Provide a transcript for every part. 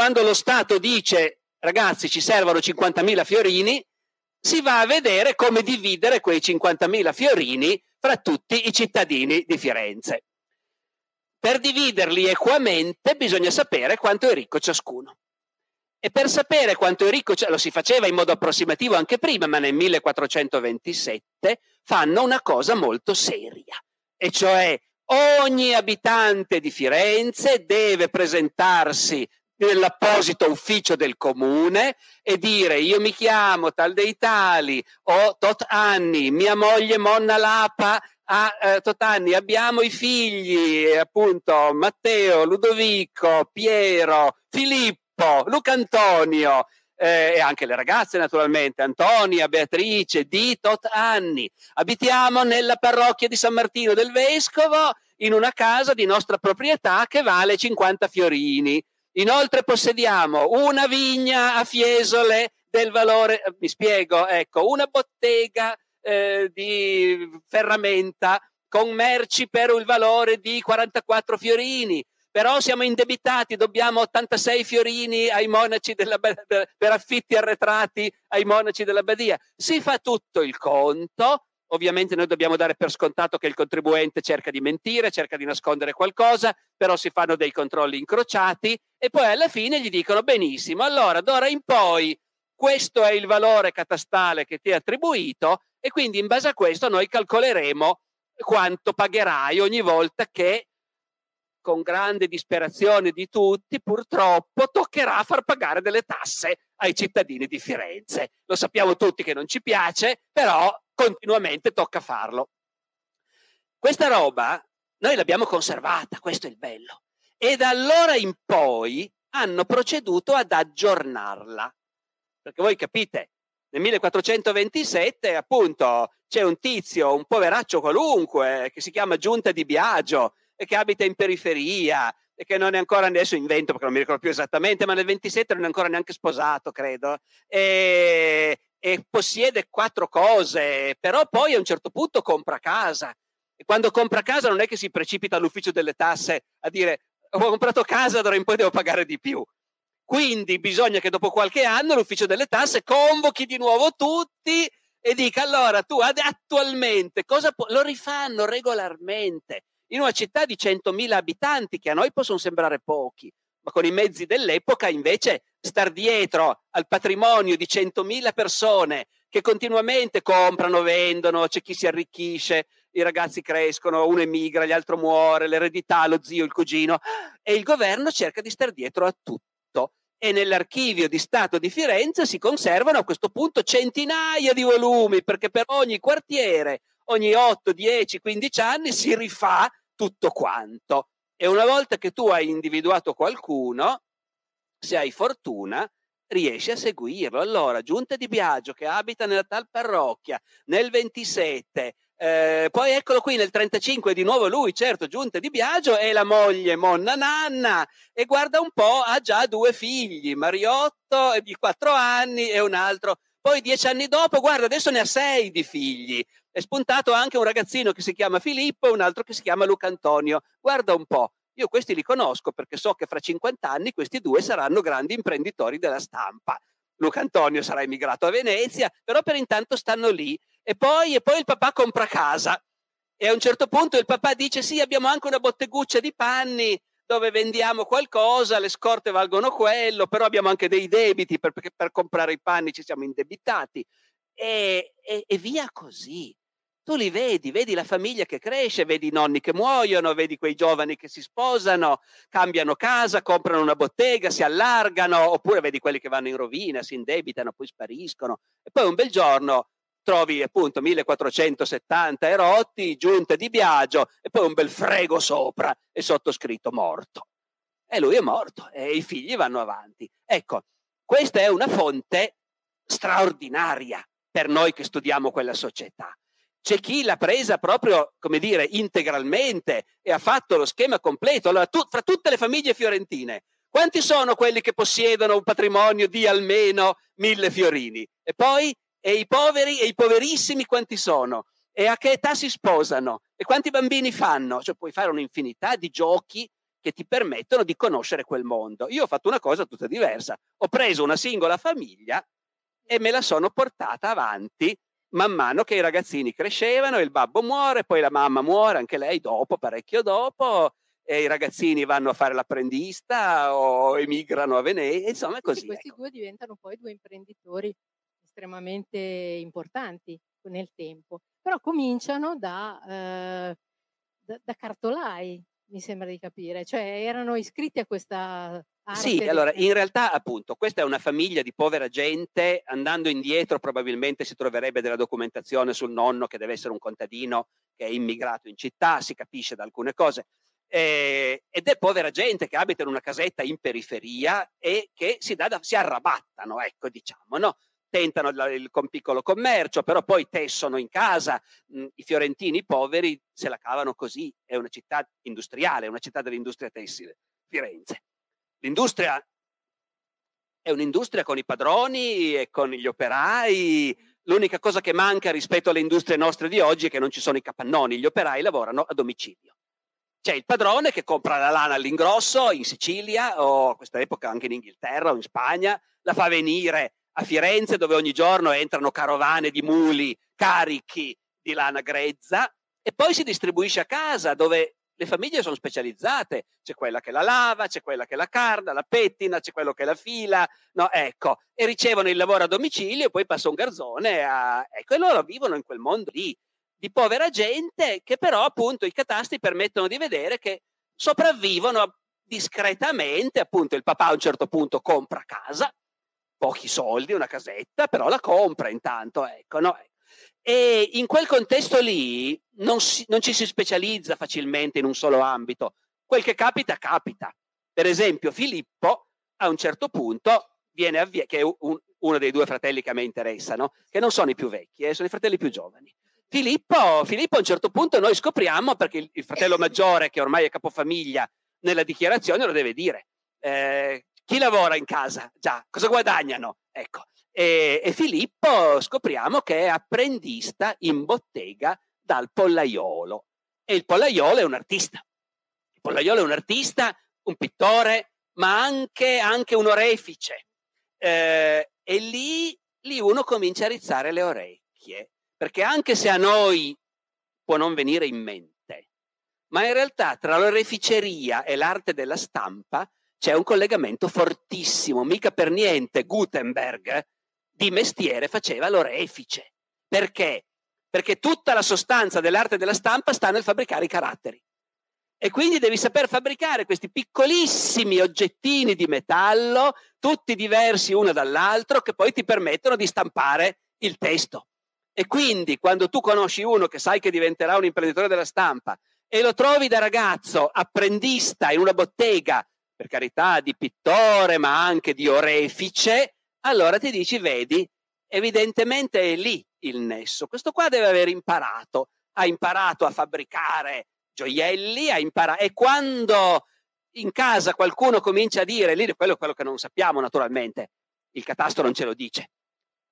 quando lo Stato dice ragazzi ci servono 50.000 fiorini, si va a vedere come dividere quei 50.000 fiorini fra tutti i cittadini di Firenze. Per dividerli equamente bisogna sapere quanto è ricco ciascuno. E per sapere quanto è ricco, lo si faceva in modo approssimativo anche prima, ma nel 1427 fanno una cosa molto seria, e cioè ogni abitante di Firenze deve presentarsi nell'apposito ufficio del comune e dire io mi chiamo tal dei tali, ho tot anni, mia moglie Monna Lapa ha eh, tot anni, abbiamo i figli appunto Matteo, Ludovico, Piero, Filippo, Filippo, Luca Antonio eh, e anche le ragazze naturalmente, Antonia, Beatrice, di tot anni. Abitiamo nella parrocchia di San Martino del Vescovo in una casa di nostra proprietà che vale 50 fiorini. Inoltre possediamo una vigna a Fiesole del valore, mi spiego, ecco, una bottega eh, di ferramenta con merci per il valore di 44 fiorini, però siamo indebitati, dobbiamo 86 fiorini ai monaci della, per affitti arretrati ai monaci della Badia. Si fa tutto il conto, ovviamente noi dobbiamo dare per scontato che il contribuente cerca di mentire, cerca di nascondere qualcosa, però si fanno dei controlli incrociati e poi alla fine gli dicono benissimo, allora d'ora in poi questo è il valore catastale che ti è attribuito e quindi in base a questo noi calcoleremo quanto pagherai ogni volta che con grande disperazione di tutti, purtroppo toccherà far pagare delle tasse ai cittadini di Firenze. Lo sappiamo tutti che non ci piace, però continuamente tocca farlo. Questa roba noi l'abbiamo conservata, questo è il bello. E da allora in poi hanno proceduto ad aggiornarla. Perché voi capite, nel 1427 appunto c'è un tizio, un poveraccio qualunque, che si chiama Giunta di Biagio, e che abita in periferia e che non è ancora adesso invento perché non mi ricordo più esattamente, ma nel 27 non è ancora neanche sposato, credo. E, e possiede quattro cose, però poi a un certo punto compra casa. E quando compra casa non è che si precipita all'ufficio delle tasse a dire ho comprato casa, d'ora in poi devo pagare di più. Quindi bisogna che dopo qualche anno l'ufficio delle tasse convochi di nuovo tutti e dica allora tu attualmente cosa pu-? lo rifanno regolarmente in una città di 100.000 abitanti, che a noi possono sembrare pochi, ma con i mezzi dell'epoca invece star dietro al patrimonio di 100.000 persone che continuamente comprano, vendono, c'è chi si arricchisce, i ragazzi crescono, uno emigra, l'altro muore, l'eredità, lo zio, il cugino, e il governo cerca di star dietro a tutto. E nell'archivio di Stato di Firenze si conservano a questo punto centinaia di volumi, perché per ogni quartiere, ogni 8, 10, 15 anni si rifà tutto quanto. E una volta che tu hai individuato qualcuno, se hai fortuna, riesci a seguirlo. Allora, Giunta di Biagio che abita nella tal parrocchia, nel 27, eh, poi eccolo qui nel 35 di nuovo lui, certo, Giunta di Biagio e la moglie Monna Nanna e guarda un po', ha già due figli, Mariotto di quattro anni e un altro. Poi dieci anni dopo, guarda, adesso ne ha sei di figli è spuntato anche un ragazzino che si chiama Filippo e un altro che si chiama Luca Antonio. Guarda un po', io questi li conosco perché so che fra 50 anni questi due saranno grandi imprenditori della stampa. Luca Antonio sarà emigrato a Venezia, però per intanto stanno lì. E poi, e poi il papà compra casa. E a un certo punto il papà dice: Sì, abbiamo anche una botteguccia di panni dove vendiamo qualcosa, le scorte valgono quello, però abbiamo anche dei debiti perché per comprare i panni ci siamo indebitati. E, e, e via così tu li vedi, vedi la famiglia che cresce, vedi i nonni che muoiono, vedi quei giovani che si sposano, cambiano casa, comprano una bottega, si allargano, oppure vedi quelli che vanno in rovina, si indebitano, poi spariscono. E poi un bel giorno trovi appunto 1470 erotti, giunte di Biagio e poi un bel frego sopra e sottoscritto morto. E lui è morto e i figli vanno avanti. Ecco, questa è una fonte straordinaria per noi che studiamo quella società c'è chi l'ha presa proprio, come dire, integralmente e ha fatto lo schema completo. Allora, tu, fra tutte le famiglie fiorentine, quanti sono quelli che possiedono un patrimonio di almeno mille fiorini? E poi, e i poveri e i poverissimi quanti sono? E a che età si sposano? E quanti bambini fanno? Cioè, puoi fare un'infinità di giochi che ti permettono di conoscere quel mondo. Io ho fatto una cosa tutta diversa. Ho preso una singola famiglia e me la sono portata avanti man mano che i ragazzini crescevano, il babbo muore, poi la mamma muore, anche lei dopo, parecchio dopo, e i ragazzini vanno a fare l'apprendista o emigrano a Venezia, insomma è così. questi ecco. due diventano poi due imprenditori estremamente importanti nel tempo, però cominciano da, eh, da, da cartolai, mi sembra di capire, cioè erano iscritti a questa sì, allora in realtà appunto questa è una famiglia di povera gente, andando indietro probabilmente si troverebbe della documentazione sul nonno che deve essere un contadino che è immigrato in città, si capisce da alcune cose, eh, ed è povera gente che abita in una casetta in periferia e che si, da, si arrabattano, ecco diciamo, no? tentano il, con piccolo commercio, però poi tessono in casa, mh, i fiorentini poveri se la cavano così, è una città industriale, è una città dell'industria tessile, Firenze. L'industria è un'industria con i padroni e con gli operai. L'unica cosa che manca rispetto alle industrie nostre di oggi è che non ci sono i capannoni, gli operai lavorano a domicilio. C'è il padrone che compra la lana all'ingrosso in Sicilia o a questa epoca anche in Inghilterra o in Spagna, la fa venire a Firenze dove ogni giorno entrano carovane di muli carichi di lana grezza e poi si distribuisce a casa dove le famiglie sono specializzate, c'è quella che la lava, c'è quella che la carda, la pettina, c'è quello che la fila, no, ecco, e ricevono il lavoro a domicilio e poi passa un garzone a... ecco, e loro vivono in quel mondo lì di povera gente che però appunto i catastri permettono di vedere che sopravvivono discretamente, appunto il papà a un certo punto compra casa, pochi soldi, una casetta, però la compra intanto, ecco, no? E in quel contesto lì non, si, non, ci si specializza facilmente in un solo ambito. Quel che capita, capita. Per esempio, Filippo a un certo punto viene avviato, che è un, uno dei due fratelli che a me interessano, che non sono i più vecchi, eh, sono i fratelli più giovani. Filippo, Filippo, a un certo punto noi scopriamo, perché il, il, fratello maggiore, che ormai è capofamiglia, nella dichiarazione lo deve dire. Eh, chi lavora in casa? Già, cosa guadagnano? Ecco, e, e Filippo scopriamo che è apprendista in bottega dal pollaiolo e il pollaiolo è un artista. Il pollaiolo è un artista, un pittore, ma anche, anche un orefice. Eh, e lì, lì uno comincia a rizzare le orecchie, perché anche se a noi può non venire in mente, ma in realtà tra l'oreficeria e l'arte della stampa c'è un collegamento fortissimo, mica per niente Gutenberg di mestiere faceva l'orefice. Perché? Perché tutta la sostanza dell'arte della stampa sta nel fabbricare i caratteri. E quindi devi saper fabbricare questi piccolissimi oggettini di metallo, tutti diversi uno dall'altro, che poi ti permettono di stampare il testo. E quindi quando tu conosci uno che sai che diventerà un imprenditore della stampa e lo trovi da ragazzo apprendista in una bottega, per carità di pittore, ma anche di orefice, allora ti dici, vedi, evidentemente è lì il nesso. Questo qua deve aver imparato, ha imparato a fabbricare gioielli, ha imparato, e quando in casa qualcuno comincia a dire, lì quello quello che non sappiamo naturalmente, il catasto non ce lo dice.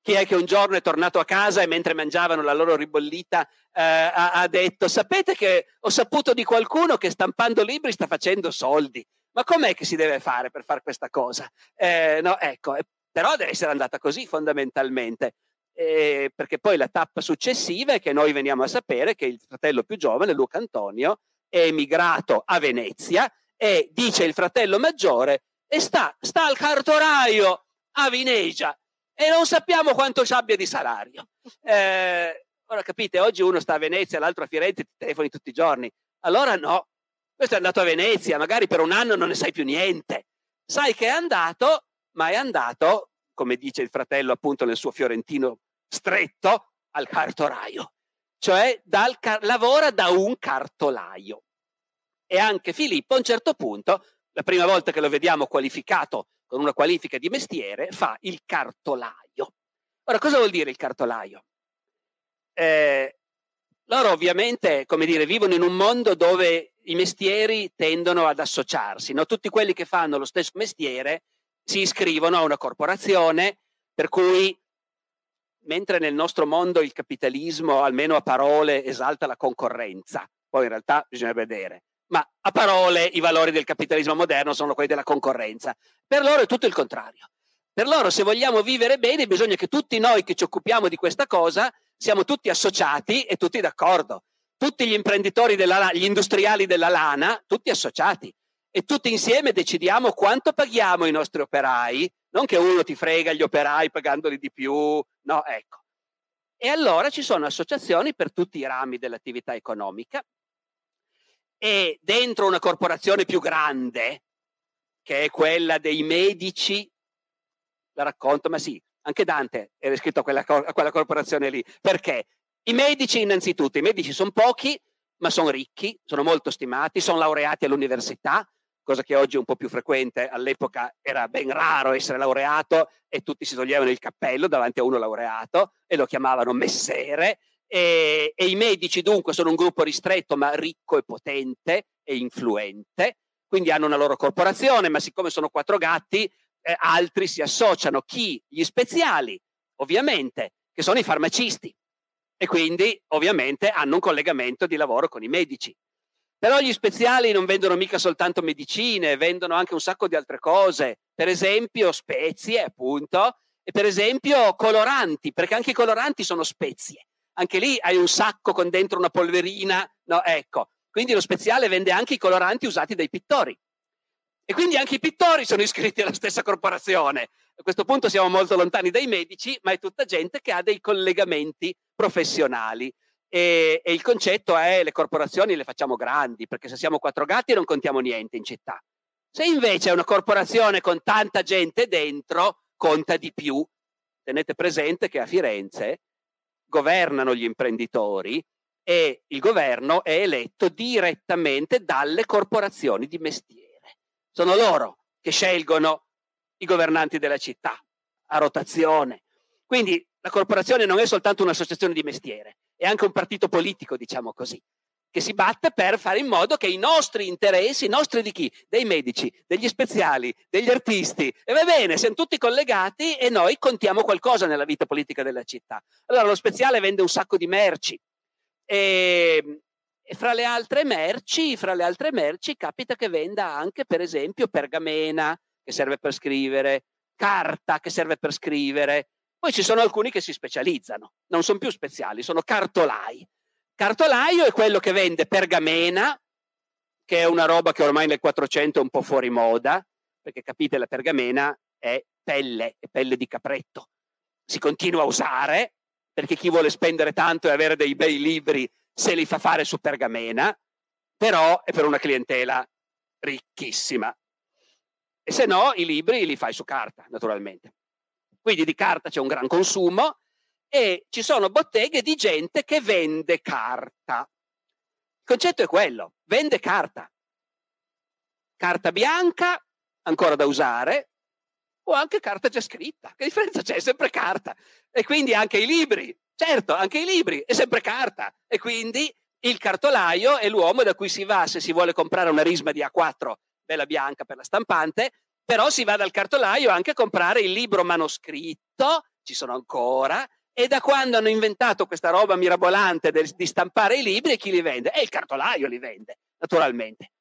Chi è che un giorno è tornato a casa e mentre mangiavano la loro ribollita eh, ha, ha detto, sapete che ho saputo di qualcuno che stampando libri sta facendo soldi. Ma com'è che si deve fare per fare questa cosa? Eh, no, ecco, però deve essere andata così fondamentalmente. Eh, perché poi la tappa successiva è che noi veniamo a sapere che il fratello più giovane, Luca Antonio, è emigrato a Venezia e dice il fratello maggiore e sta, sta al cartoraio a Vinegia e non sappiamo quanto ci abbia di salario. Eh, ora capite, oggi uno sta a Venezia, l'altro a Firenze, ti telefoni tutti i giorni. Allora no, questo è andato a Venezia, magari per un anno non ne sai più niente. Sai che è andato ma è andato, come dice il fratello appunto nel suo fiorentino stretto, al cartoraio, cioè car- lavora da un cartolaio. E anche Filippo a un certo punto, la prima volta che lo vediamo qualificato con una qualifica di mestiere, fa il cartolaio. Ora, cosa vuol dire il cartolaio? Eh, loro ovviamente, come dire, vivono in un mondo dove i mestieri tendono ad associarsi, no? tutti quelli che fanno lo stesso mestiere si iscrivono a una corporazione, per cui mentre nel nostro mondo il capitalismo, almeno a parole, esalta la concorrenza, poi in realtà bisogna vedere, ma a parole i valori del capitalismo moderno sono quelli della concorrenza. Per loro è tutto il contrario. Per loro se vogliamo vivere bene bisogna che tutti noi che ci occupiamo di questa cosa siamo tutti associati e tutti d'accordo. Tutti gli imprenditori, della, gli industriali della lana, tutti associati. E tutti insieme decidiamo quanto paghiamo i nostri operai, non che uno ti frega gli operai pagandoli di più, no, ecco. E allora ci sono associazioni per tutti i rami dell'attività economica e dentro una corporazione più grande, che è quella dei medici, la racconto, ma sì, anche Dante era iscritto a quella, a quella corporazione lì. Perché? I medici innanzitutto, i medici sono pochi, ma sono ricchi, sono molto stimati, sono laureati all'università, cosa che oggi è un po' più frequente, all'epoca era ben raro essere laureato e tutti si toglievano il cappello davanti a uno laureato e lo chiamavano messere e, e, i medici dunque sono un gruppo ristretto ma ricco e potente e influente, quindi hanno una loro corporazione, ma siccome sono quattro gatti, eh, altri si associano. Chi? Gli speziali, ovviamente, che sono i farmacisti e quindi ovviamente hanno un collegamento di lavoro con i medici. Però gli speziali non vendono mica soltanto medicine, vendono anche un sacco di altre cose, per esempio spezie, appunto, e per esempio coloranti, perché anche i coloranti sono spezie anche lì hai un sacco con dentro una polverina, no, ecco. Quindi lo speziale vende anche i coloranti usati dai pittori. E quindi anche i pittori sono iscritti alla stessa corporazione. A questo punto siamo molto lontani dai medici, ma è tutta gente che ha dei collegamenti professionali. E, e il concetto è le corporazioni le facciamo grandi, perché se siamo quattro gatti non contiamo niente in città. Se invece è una corporazione con tanta gente dentro, conta di più. Tenete presente che a Firenze governano gli imprenditori e il governo è eletto direttamente dalle corporazioni di mestiere. Sono loro che scelgono i governanti della città a rotazione. Quindi la corporazione non è soltanto un'associazione di mestiere, è anche un partito politico, diciamo così che si batte per fare in modo che i nostri interessi, i nostri di chi? Dei medici, degli speziali, degli artisti, e va bene, siamo tutti collegati e noi contiamo qualcosa nella vita politica della città. Allora lo speziale vende un sacco di merci e, e fra le merci, fra le altre merci capita che venda anche per esempio pergamena che serve per scrivere, carta che serve per scrivere. Poi ci sono alcuni che si specializzano, non sono più speziali, sono cartolai Cartolaio è quello che vende pergamena, che è una roba che ormai nel 400 è un po' fuori moda, perché capite la pergamena è pelle, è pelle di capretto. Si continua a usare, perché chi vuole spendere tanto e avere dei bei libri se li fa fare su pergamena, però è per una clientela ricchissima. E se no i libri li fai su carta, naturalmente. Quindi di carta c'è un gran consumo, e ci sono botteghe di gente che vende carta. Il concetto è quello, vende carta. Carta bianca, ancora da usare, o anche carta già scritta. Che differenza c'è? È sempre carta. E quindi anche i libri. Certo, anche i libri, è sempre carta. E quindi il cartolaio è l'uomo da cui si va se si vuole comprare una risma di A4 bella bianca per la stampante, però si va dal cartolaio anche a comprare il libro manoscritto, ci sono ancora, e da quando hanno inventato questa roba mirabolante del, di stampare i libri, chi li vende? E il cartolaio li vende, naturalmente.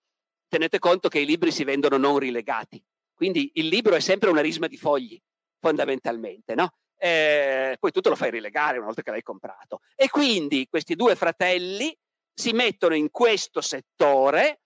Tenete conto che i libri si vendono non rilegati, quindi il libro è sempre una risma di fogli, fondamentalmente, no? Eh, poi tu te lo fai rilegare una volta che l'hai comprato. E quindi questi due fratelli si mettono in questo settore,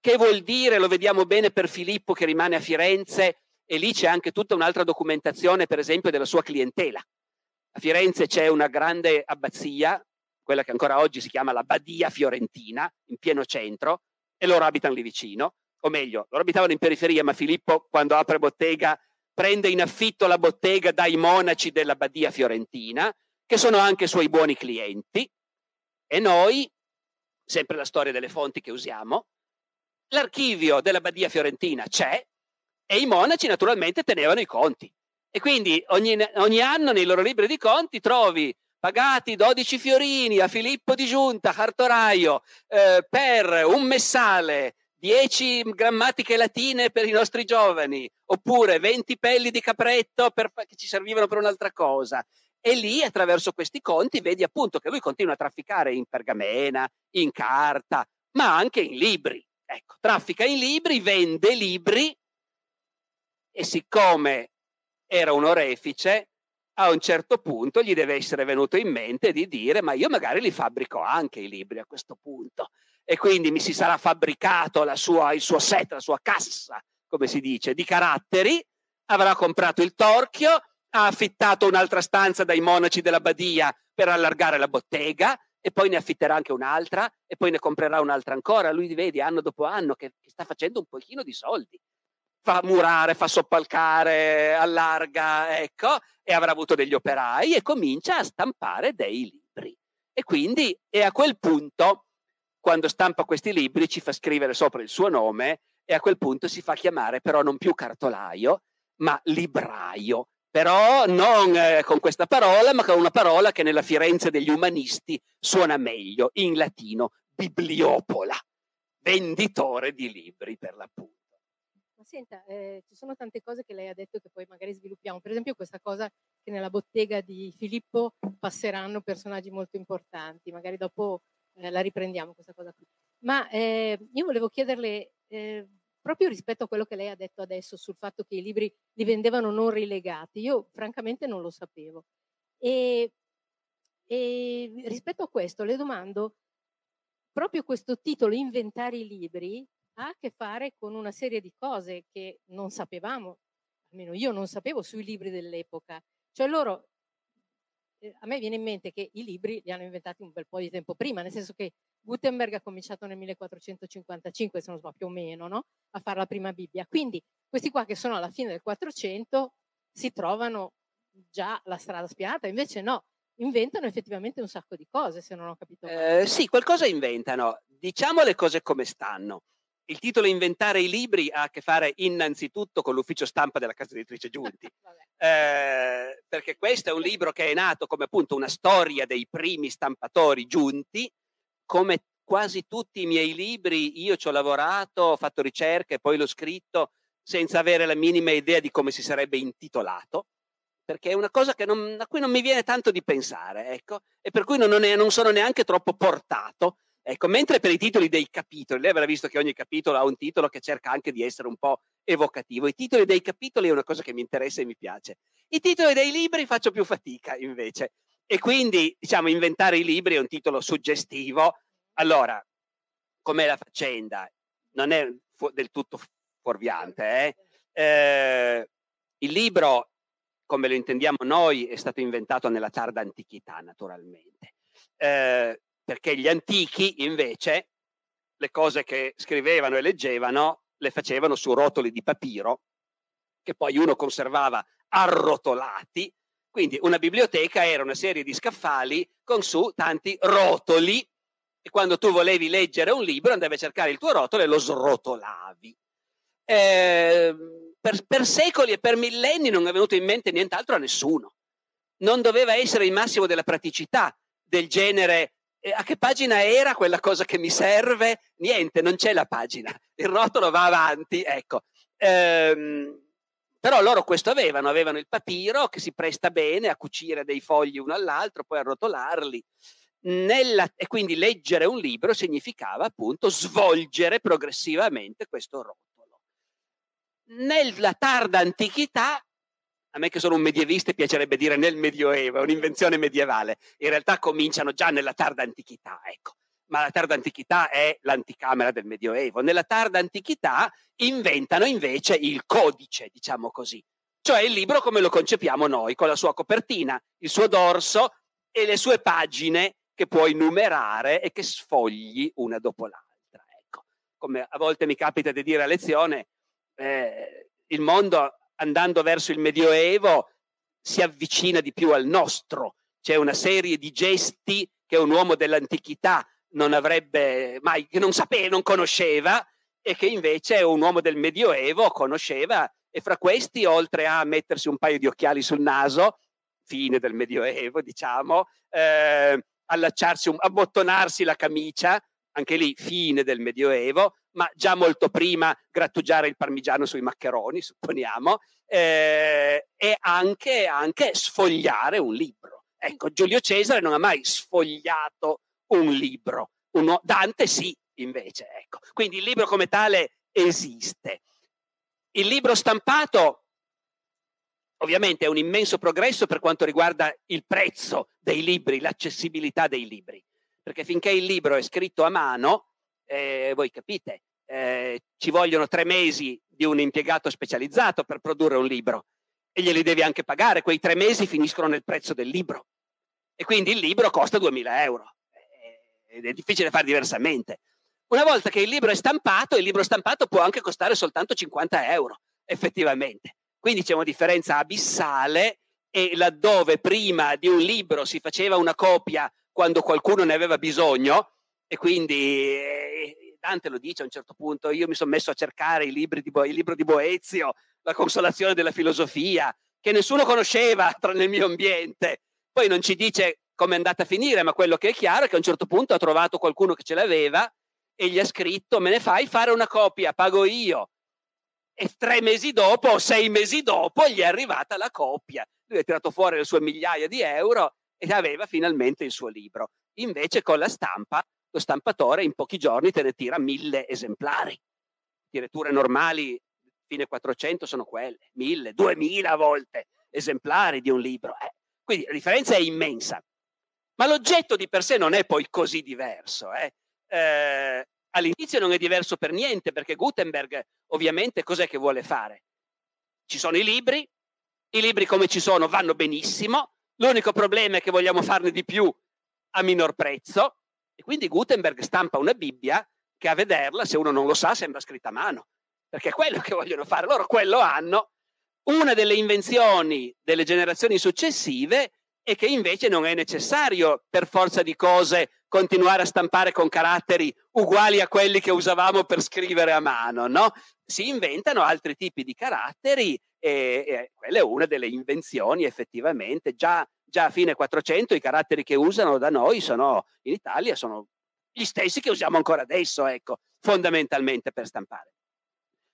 che vuol dire, lo vediamo bene per Filippo che rimane a Firenze, e lì c'è anche tutta un'altra documentazione, per esempio, della sua clientela. A Firenze c'è una grande abbazia, quella che ancora oggi si chiama la Badia Fiorentina, in pieno centro, e loro abitano lì vicino, o meglio, loro abitavano in periferia, ma Filippo quando apre bottega prende in affitto la bottega dai monaci della Badia Fiorentina, che sono anche suoi buoni clienti, e noi, sempre la storia delle fonti che usiamo, l'archivio della Badia Fiorentina c'è e i monaci naturalmente tenevano i conti. E quindi ogni, ogni anno nei loro libri di conti trovi pagati 12 fiorini a Filippo di Giunta, cartoraio, eh, per un messale, 10 grammatiche latine per i nostri giovani, oppure 20 pelli di capretto per, che ci servivano per un'altra cosa. E lì, attraverso questi conti, vedi appunto che lui continua a trafficare in pergamena, in carta, ma anche in libri. Ecco, traffica in libri, vende libri e siccome era un orefice, a un certo punto gli deve essere venuto in mente di dire ma io magari li fabbrico anche i libri a questo punto e quindi mi si sarà fabbricato sua, il suo set, la sua cassa, come si dice, di caratteri, avrà comprato il torchio, ha affittato un'altra stanza dai monaci della badia per allargare la bottega e poi ne affitterà anche un'altra e poi ne comprerà un'altra ancora. Lui vedi anno dopo anno che, che sta facendo un pochino di soldi fa murare, fa soppalcare, allarga, ecco, e avrà avuto degli operai e comincia a stampare dei libri. E quindi è a quel punto, quando stampa questi libri, ci fa scrivere sopra il suo nome e a quel punto si fa chiamare però non più cartolaio, ma libraio. Però non eh, con questa parola, ma con una parola che nella Firenze degli umanisti suona meglio, in latino, bibliopola, venditore di libri per l'appunto. Ma senta, eh, ci sono tante cose che lei ha detto che poi magari sviluppiamo. Per esempio questa cosa che nella bottega di Filippo passeranno personaggi molto importanti. Magari dopo eh, la riprendiamo questa cosa qui. Ma eh, io volevo chiederle, eh, proprio rispetto a quello che lei ha detto adesso sul fatto che i libri li vendevano non rilegati, io francamente non lo sapevo. E, e rispetto a questo le domando, proprio questo titolo, Inventare i libri, ha a che fare con una serie di cose che non sapevamo, almeno io non sapevo sui libri dell'epoca. Cioè loro, eh, a me viene in mente che i libri li hanno inventati un bel po' di tempo prima, nel senso che Gutenberg ha cominciato nel 1455, se non sbaglio più o meno, no? a fare la prima Bibbia. Quindi questi qua che sono alla fine del 400 si trovano già la strada spiata, invece no, inventano effettivamente un sacco di cose, se non ho capito. Eh, sì, qualcosa inventano. Diciamo le cose come stanno. Il titolo Inventare i libri ha a che fare innanzitutto con l'ufficio stampa della casa editrice Giunti, eh, perché questo è un libro che è nato come appunto una storia dei primi stampatori giunti, come quasi tutti i miei libri io ci ho lavorato, ho fatto ricerche, poi l'ho scritto senza avere la minima idea di come si sarebbe intitolato, perché è una cosa non, a cui non mi viene tanto di pensare, ecco, e per cui non, è, non sono neanche troppo portato Ecco, mentre per i titoli dei capitoli, lei avrà visto che ogni capitolo ha un titolo che cerca anche di essere un po' evocativo. I titoli dei capitoli è una cosa che mi interessa e mi piace. I titoli dei libri faccio più fatica invece. E quindi, diciamo, inventare i libri è un titolo suggestivo. Allora, com'è la faccenda? Non è fu- del tutto fuorviante. Eh? Eh, il libro, come lo intendiamo noi, è stato inventato nella tarda antichità, naturalmente. Eh, perché gli antichi invece le cose che scrivevano e leggevano le facevano su rotoli di papiro che poi uno conservava arrotolati. Quindi una biblioteca era una serie di scaffali con su tanti rotoli e quando tu volevi leggere un libro andavi a cercare il tuo rotolo e lo srotolavi. Eh, per, per secoli e per millenni non è venuto in mente nient'altro a nessuno. Non doveva essere il massimo della praticità del genere e a che pagina era quella cosa che mi serve? Niente, non c'è la pagina, il rotolo va avanti, ecco. Ehm, però loro questo avevano, avevano il papiro che si presta bene a cucire dei fogli uno all'altro, poi a rotolarli. Nella, e quindi leggere un libro significava appunto svolgere progressivamente questo rotolo. Nella tarda antichità a me che sono un medievista piacerebbe dire nel Medioevo, è un'invenzione medievale. In realtà cominciano già nella tarda antichità, ecco. Ma la tarda antichità è l'anticamera del Medioevo. Nella tarda antichità inventano invece il codice, diciamo così. Cioè il libro come lo concepiamo noi, con la sua copertina, il suo dorso e le sue pagine che puoi numerare e che sfogli una dopo l'altra. Ecco. Come a volte mi capita di dire a lezione, eh, il mondo andando verso il Medioevo si avvicina di più al nostro. C'è una serie di gesti che un uomo dell'antichità non avrebbe mai, che non sapeva, non conosceva e che invece un uomo del Medioevo conosceva e fra questi, oltre a mettersi un paio di occhiali sul naso, fine del Medioevo, diciamo, eh, allacciarsi, un, abbottonarsi la camicia, anche lì fine del Medioevo, ma già molto prima grattugiare il parmigiano sui maccheroni, supponiamo, eh, e anche, anche sfogliare un libro. Ecco, Giulio Cesare non ha mai sfogliato un libro. Uno, Dante sì, invece. Ecco. Quindi il libro come tale esiste. Il libro stampato ovviamente è un immenso progresso per quanto riguarda il prezzo dei libri, l'accessibilità dei libri, perché finché il libro è scritto a mano, eh, voi capite, eh, ci vogliono tre mesi di un impiegato specializzato per produrre un libro e glieli devi anche pagare, quei tre mesi finiscono nel prezzo del libro e quindi il libro costa 2000 euro è difficile fare diversamente. Una volta che il libro è stampato, il libro stampato può anche costare soltanto 50 euro, effettivamente. Quindi c'è una differenza abissale e laddove prima di un libro si faceva una copia quando qualcuno ne aveva bisogno, e quindi eh, Dante lo dice a un certo punto, io mi sono messo a cercare i libri di Bo- il libro di Boezio, la consolazione della filosofia, che nessuno conosceva nel mio ambiente. Poi non ci dice come è andata a finire, ma quello che è chiaro è che a un certo punto ha trovato qualcuno che ce l'aveva e gli ha scritto, me ne fai fare una copia, pago io e tre mesi dopo o sei mesi dopo gli è arrivata la coppia. Lui ha tirato fuori le sue migliaia di euro e aveva finalmente il suo libro. Invece con la stampa, lo stampatore in pochi giorni te ne tira mille esemplari. Tirature normali fine 400 sono quelle, mille, duemila volte esemplari di un libro. Eh. Quindi la differenza è immensa. Ma l'oggetto di per sé non è poi così diverso. Eh. Eh, all'inizio non è diverso per niente perché Gutenberg ovviamente cos'è che vuole fare? Ci sono i libri, i libri come ci sono vanno benissimo, l'unico problema è che vogliamo farne di più a minor prezzo e quindi Gutenberg stampa una Bibbia che a vederla, se uno non lo sa, sembra scritta a mano, perché è quello che vogliono fare, loro quello hanno. Una delle invenzioni delle generazioni successive è che invece non è necessario per forza di cose continuare a stampare con caratteri uguali a quelli che usavamo per scrivere a mano, no? Si inventano altri tipi di caratteri e, e quella è una delle invenzioni effettivamente. Già, già a fine 400 i caratteri che usano da noi sono, in Italia sono gli stessi che usiamo ancora adesso, ecco, fondamentalmente per stampare.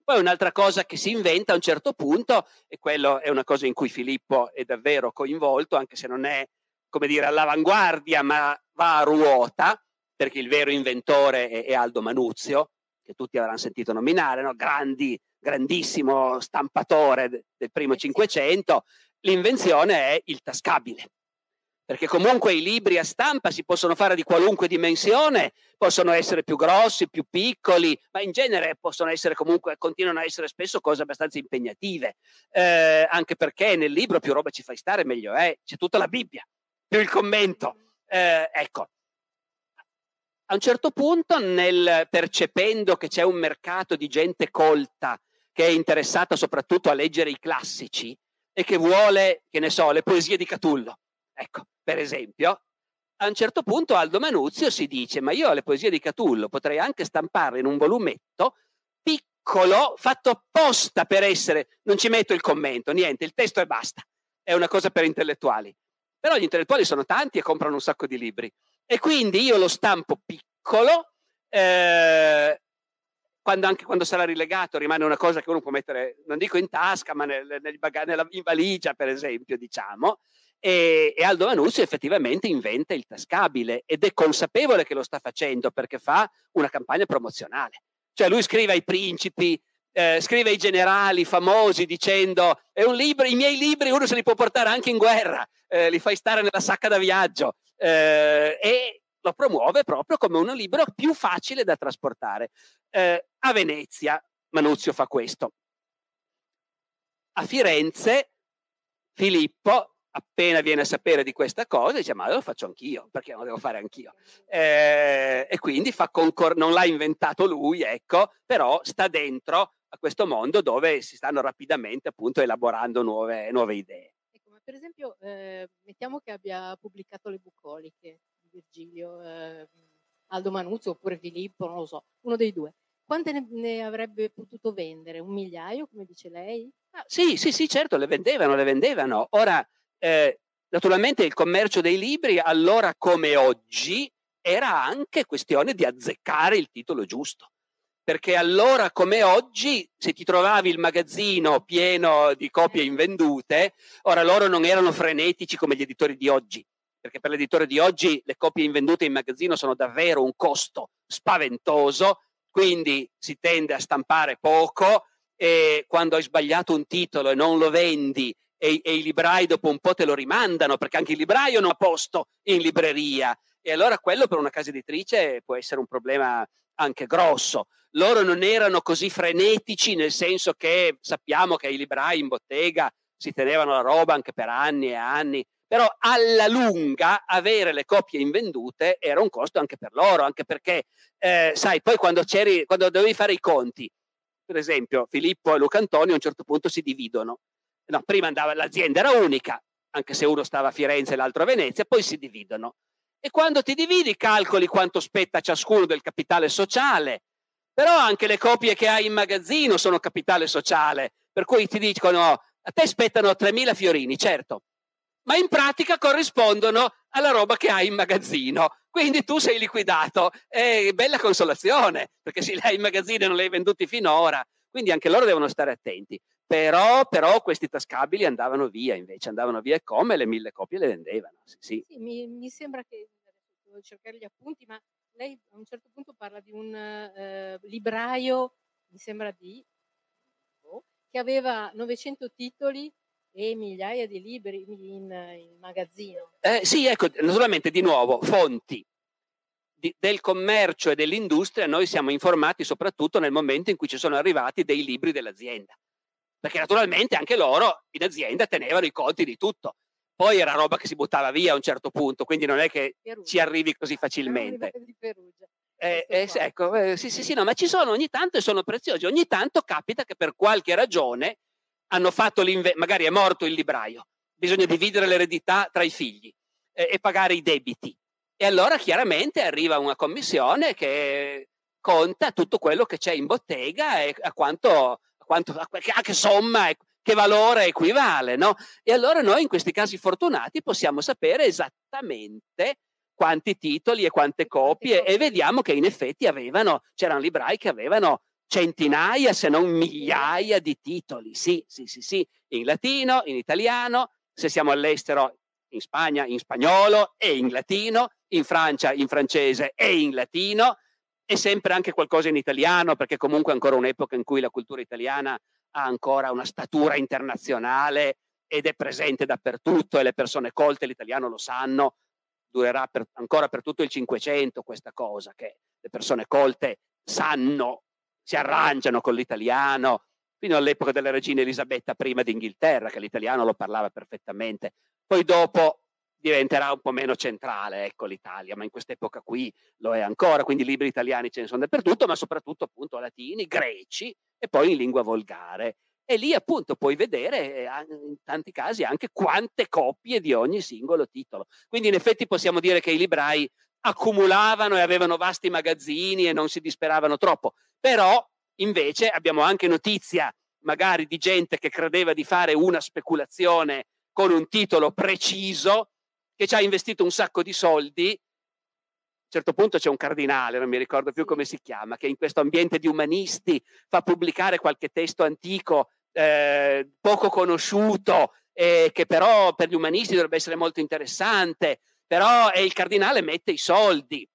Poi un'altra cosa che si inventa a un certo punto, e quello è una cosa in cui Filippo è davvero coinvolto, anche se non è, come dire, all'avanguardia, ma va a ruota, perché il vero inventore è, è Aldo Manuzio, che tutti avranno sentito nominare, no? Grandi, grandissimo stampatore del primo Cinquecento. L'invenzione è il tascabile perché comunque i libri a stampa si possono fare di qualunque dimensione, possono essere più grossi, più piccoli, ma in genere possono essere comunque, continuano a essere spesso cose abbastanza impegnative, eh, anche perché nel libro più roba ci fai stare meglio è, c'è tutta la Bibbia, più il commento. Eh, ecco, a un certo punto, nel, percependo che c'è un mercato di gente colta che è interessata soprattutto a leggere i classici e che vuole, che ne so, le poesie di Catullo, ecco, per esempio, a un certo punto Aldo Manuzio si dice ma io le poesie di Catullo potrei anche stamparle in un volumetto piccolo, fatto apposta per essere, non ci metto il commento, niente, il testo e basta, è una cosa per intellettuali. Però gli intellettuali sono tanti e comprano un sacco di libri. E quindi io lo stampo piccolo, eh, quando anche quando sarà rilegato rimane una cosa che uno può mettere, non dico in tasca, ma nel, nel baga- nella, in valigia, per esempio, diciamo. E, e Aldo Manuzio effettivamente inventa il tascabile ed è consapevole che lo sta facendo perché fa una campagna promozionale. Cioè lui scrive ai principi, eh, scrive ai generali famosi dicendo libro, i miei libri uno se li può portare anche in guerra, eh, li fai stare nella sacca da viaggio eh, e lo promuove proprio come un libro più facile da trasportare. Eh, a Venezia Manuzio fa questo. A Firenze Filippo appena viene a sapere di questa cosa dice ma lo faccio anch'io, perché non lo devo fare anch'io? Eh, e quindi fa concor- non l'ha inventato lui, ecco, però sta dentro a questo mondo dove si stanno rapidamente appunto elaborando nuove, nuove idee. Ecco, ma per esempio eh, mettiamo che abbia pubblicato le bucoliche di Virgilio, eh, Aldo Manuzzo oppure Filippo, non lo so, uno dei due. Quante ne, ne avrebbe potuto vendere? Un migliaio, come dice lei? Ah, sì, sì, sì, certo, le vendevano, le vendevano. Ora, eh, naturalmente il commercio dei libri, allora come oggi, era anche questione di azzeccare il titolo giusto. Perché allora come oggi, se ti trovavi il magazzino pieno di copie invendute, ora loro non erano frenetici come gli editori di oggi, perché per l'editore di oggi le copie invendute in magazzino sono davvero un costo spaventoso, quindi si tende a stampare poco e quando hai sbagliato un titolo e non lo vendi e, e, i librai dopo un po' te lo rimandano perché anche il libraio non ha posto in libreria e allora quello per una casa editrice può essere un problema anche grosso. Loro non erano così frenetici nel senso che sappiamo che i librai in bottega si tenevano la roba anche per anni e anni, però alla lunga avere le copie invendute era un costo anche per loro, anche perché, eh, sai, poi quando, quando dovevi fare i conti, per esempio Filippo e Luca Antonio a un certo punto si dividono. No, prima andava, l'azienda era unica, anche se uno stava a Firenze e l'altro a Venezia, poi si dividono. E quando ti dividi calcoli quanto spetta ciascuno del capitale sociale, però anche le copie che hai in magazzino sono capitale sociale, per cui ti dicono a te spettano 3.000 fiorini, certo, ma in pratica corrispondono alla roba che hai in magazzino. Quindi tu sei liquidato. È bella consolazione, perché se li hai in magazzino e non li hai venduti finora. Quindi anche loro devono stare attenti. Però, però questi tascabili andavano via, invece andavano via come le mille copie le vendevano. Sì, sì. sì mi, mi, sembra che, devo cercare gli appunti, ma lei a un certo punto parla di un eh, libraio, mi sembra di, oh, che aveva 900 titoli e migliaia di libri in, in magazzino. Eh, sì, ecco, naturalmente di nuovo, fonti del commercio e dell'industria noi siamo informati soprattutto nel momento in cui ci sono arrivati dei libri dell'azienda. Perché naturalmente anche loro in azienda tenevano i conti di tutto. Poi era roba che si buttava via a un certo punto, quindi non è che Perugia. ci arrivi così facilmente. Eh, eh, ecco, eh, sì, sì, sì, no, ma ci sono ogni tanto e sono preziosi. Ogni tanto capita che per qualche ragione hanno fatto l'investimento, magari è morto il libraio, bisogna dividere l'eredità tra i figli eh, e pagare i debiti. E allora chiaramente arriva una commissione che conta tutto quello che c'è in bottega e a quanto, quanto, a che somma, che valore equivale. No? E allora noi in questi casi fortunati possiamo sapere esattamente quanti titoli e quante copie e vediamo che in effetti avevano, c'erano librai che avevano centinaia se non migliaia di titoli, sì, sì, sì, sì, in latino, in italiano, se siamo all'estero in Spagna in spagnolo e in latino, in Francia in francese e in latino e sempre anche qualcosa in italiano perché comunque è ancora un'epoca in cui la cultura italiana ha ancora una statura internazionale ed è presente dappertutto e le persone colte l'italiano lo sanno, durerà per, ancora per tutto il Cinquecento questa cosa che le persone colte sanno si arrangiano con l'italiano, fino all'epoca della regina Elisabetta I d'Inghilterra, che l'italiano lo parlava perfettamente. Poi dopo diventerà un po' meno centrale, ecco l'Italia, ma in quest'epoca qui lo è ancora, quindi libri italiani ce ne sono dappertutto, ma soprattutto appunto latini, greci e poi in lingua volgare. E lì appunto puoi vedere eh, in tanti casi anche quante copie di ogni singolo titolo. Quindi in effetti possiamo dire che i librai accumulavano e avevano vasti magazzini e non si disperavano troppo. Però invece abbiamo anche notizia magari di gente che credeva di fare una speculazione con un titolo preciso, che ci ha investito un sacco di soldi. A un certo punto c'è un cardinale, non mi ricordo più come si chiama, che in questo ambiente di umanisti fa pubblicare qualche testo antico eh, poco conosciuto, eh, che però per gli umanisti dovrebbe essere molto interessante però il cardinale mette i soldi,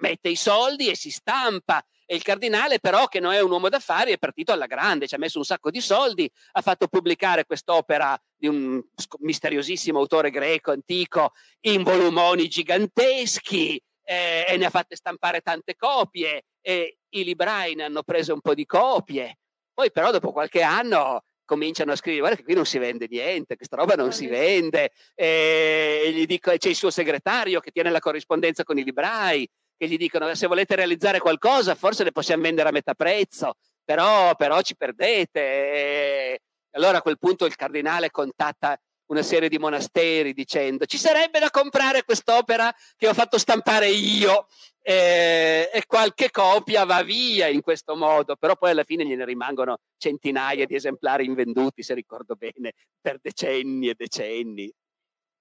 mette i soldi e si stampa. E il cardinale, però, che non è un uomo d'affari, è partito alla grande, ci ha messo un sacco di soldi, ha fatto pubblicare quest'opera di un misteriosissimo autore greco antico in volumoni giganteschi eh, e ne ha fatte stampare tante copie e i librai ne hanno preso un po' di copie. Poi, però, dopo qualche anno cominciano a scrivere guarda che qui non si vende niente, questa roba non si vende, e gli dico, c'è il suo segretario che tiene la corrispondenza con i librai, che gli dicono se volete realizzare qualcosa forse le possiamo vendere a metà prezzo, però, però ci perdete. E allora a quel punto il cardinale contatta una serie di monasteri dicendo ci sarebbe da comprare quest'opera che ho fatto stampare io eh, e qualche copia va via in questo modo, però poi alla fine gliene rimangono centinaia di esemplari invenduti, se ricordo bene, per decenni e decenni.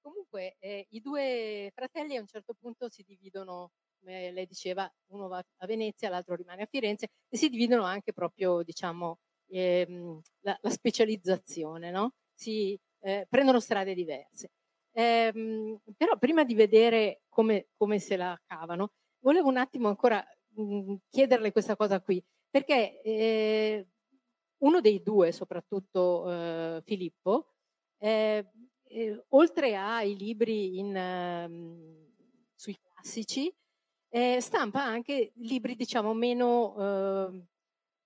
Comunque eh, i due fratelli a un certo punto si dividono, come lei diceva, uno va a Venezia, l'altro rimane a Firenze e si dividono anche proprio, diciamo, ehm, la, la specializzazione, no? Si, eh, prendono strade diverse. Ehm, però prima di vedere come, come, se la cavano, volevo un attimo ancora mh, mhmm, chiederle questa cosa qui, perché eh, uno dei due, soprattutto eh, Filippo, eh, eh oltre ai libri in, ehm, sui classici, eh, stampa anche libri, diciamo, meno, ehm,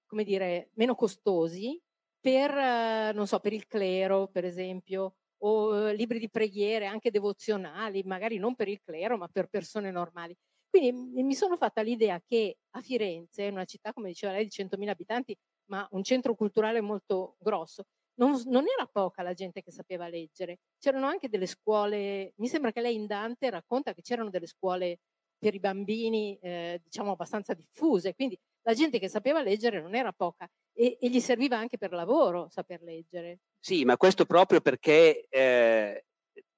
come dire, meno costosi per, non so, per il clero, per esempio, o libri di preghiere, anche devozionali, magari non per il clero, ma per persone normali. Quindi mi sono fatta l'idea che a Firenze, una città, come diceva lei, di 100.000 abitanti, ma un centro culturale molto grosso, non, non, era poca la gente che sapeva leggere. C'erano anche delle scuole, mi sembra che lei in Dante racconta che c'erano delle scuole per i bambini, eh, diciamo, abbastanza diffuse, quindi la gente che sapeva leggere non era poca e, e, gli serviva anche per lavoro saper leggere. Sì, ma questo proprio perché eh,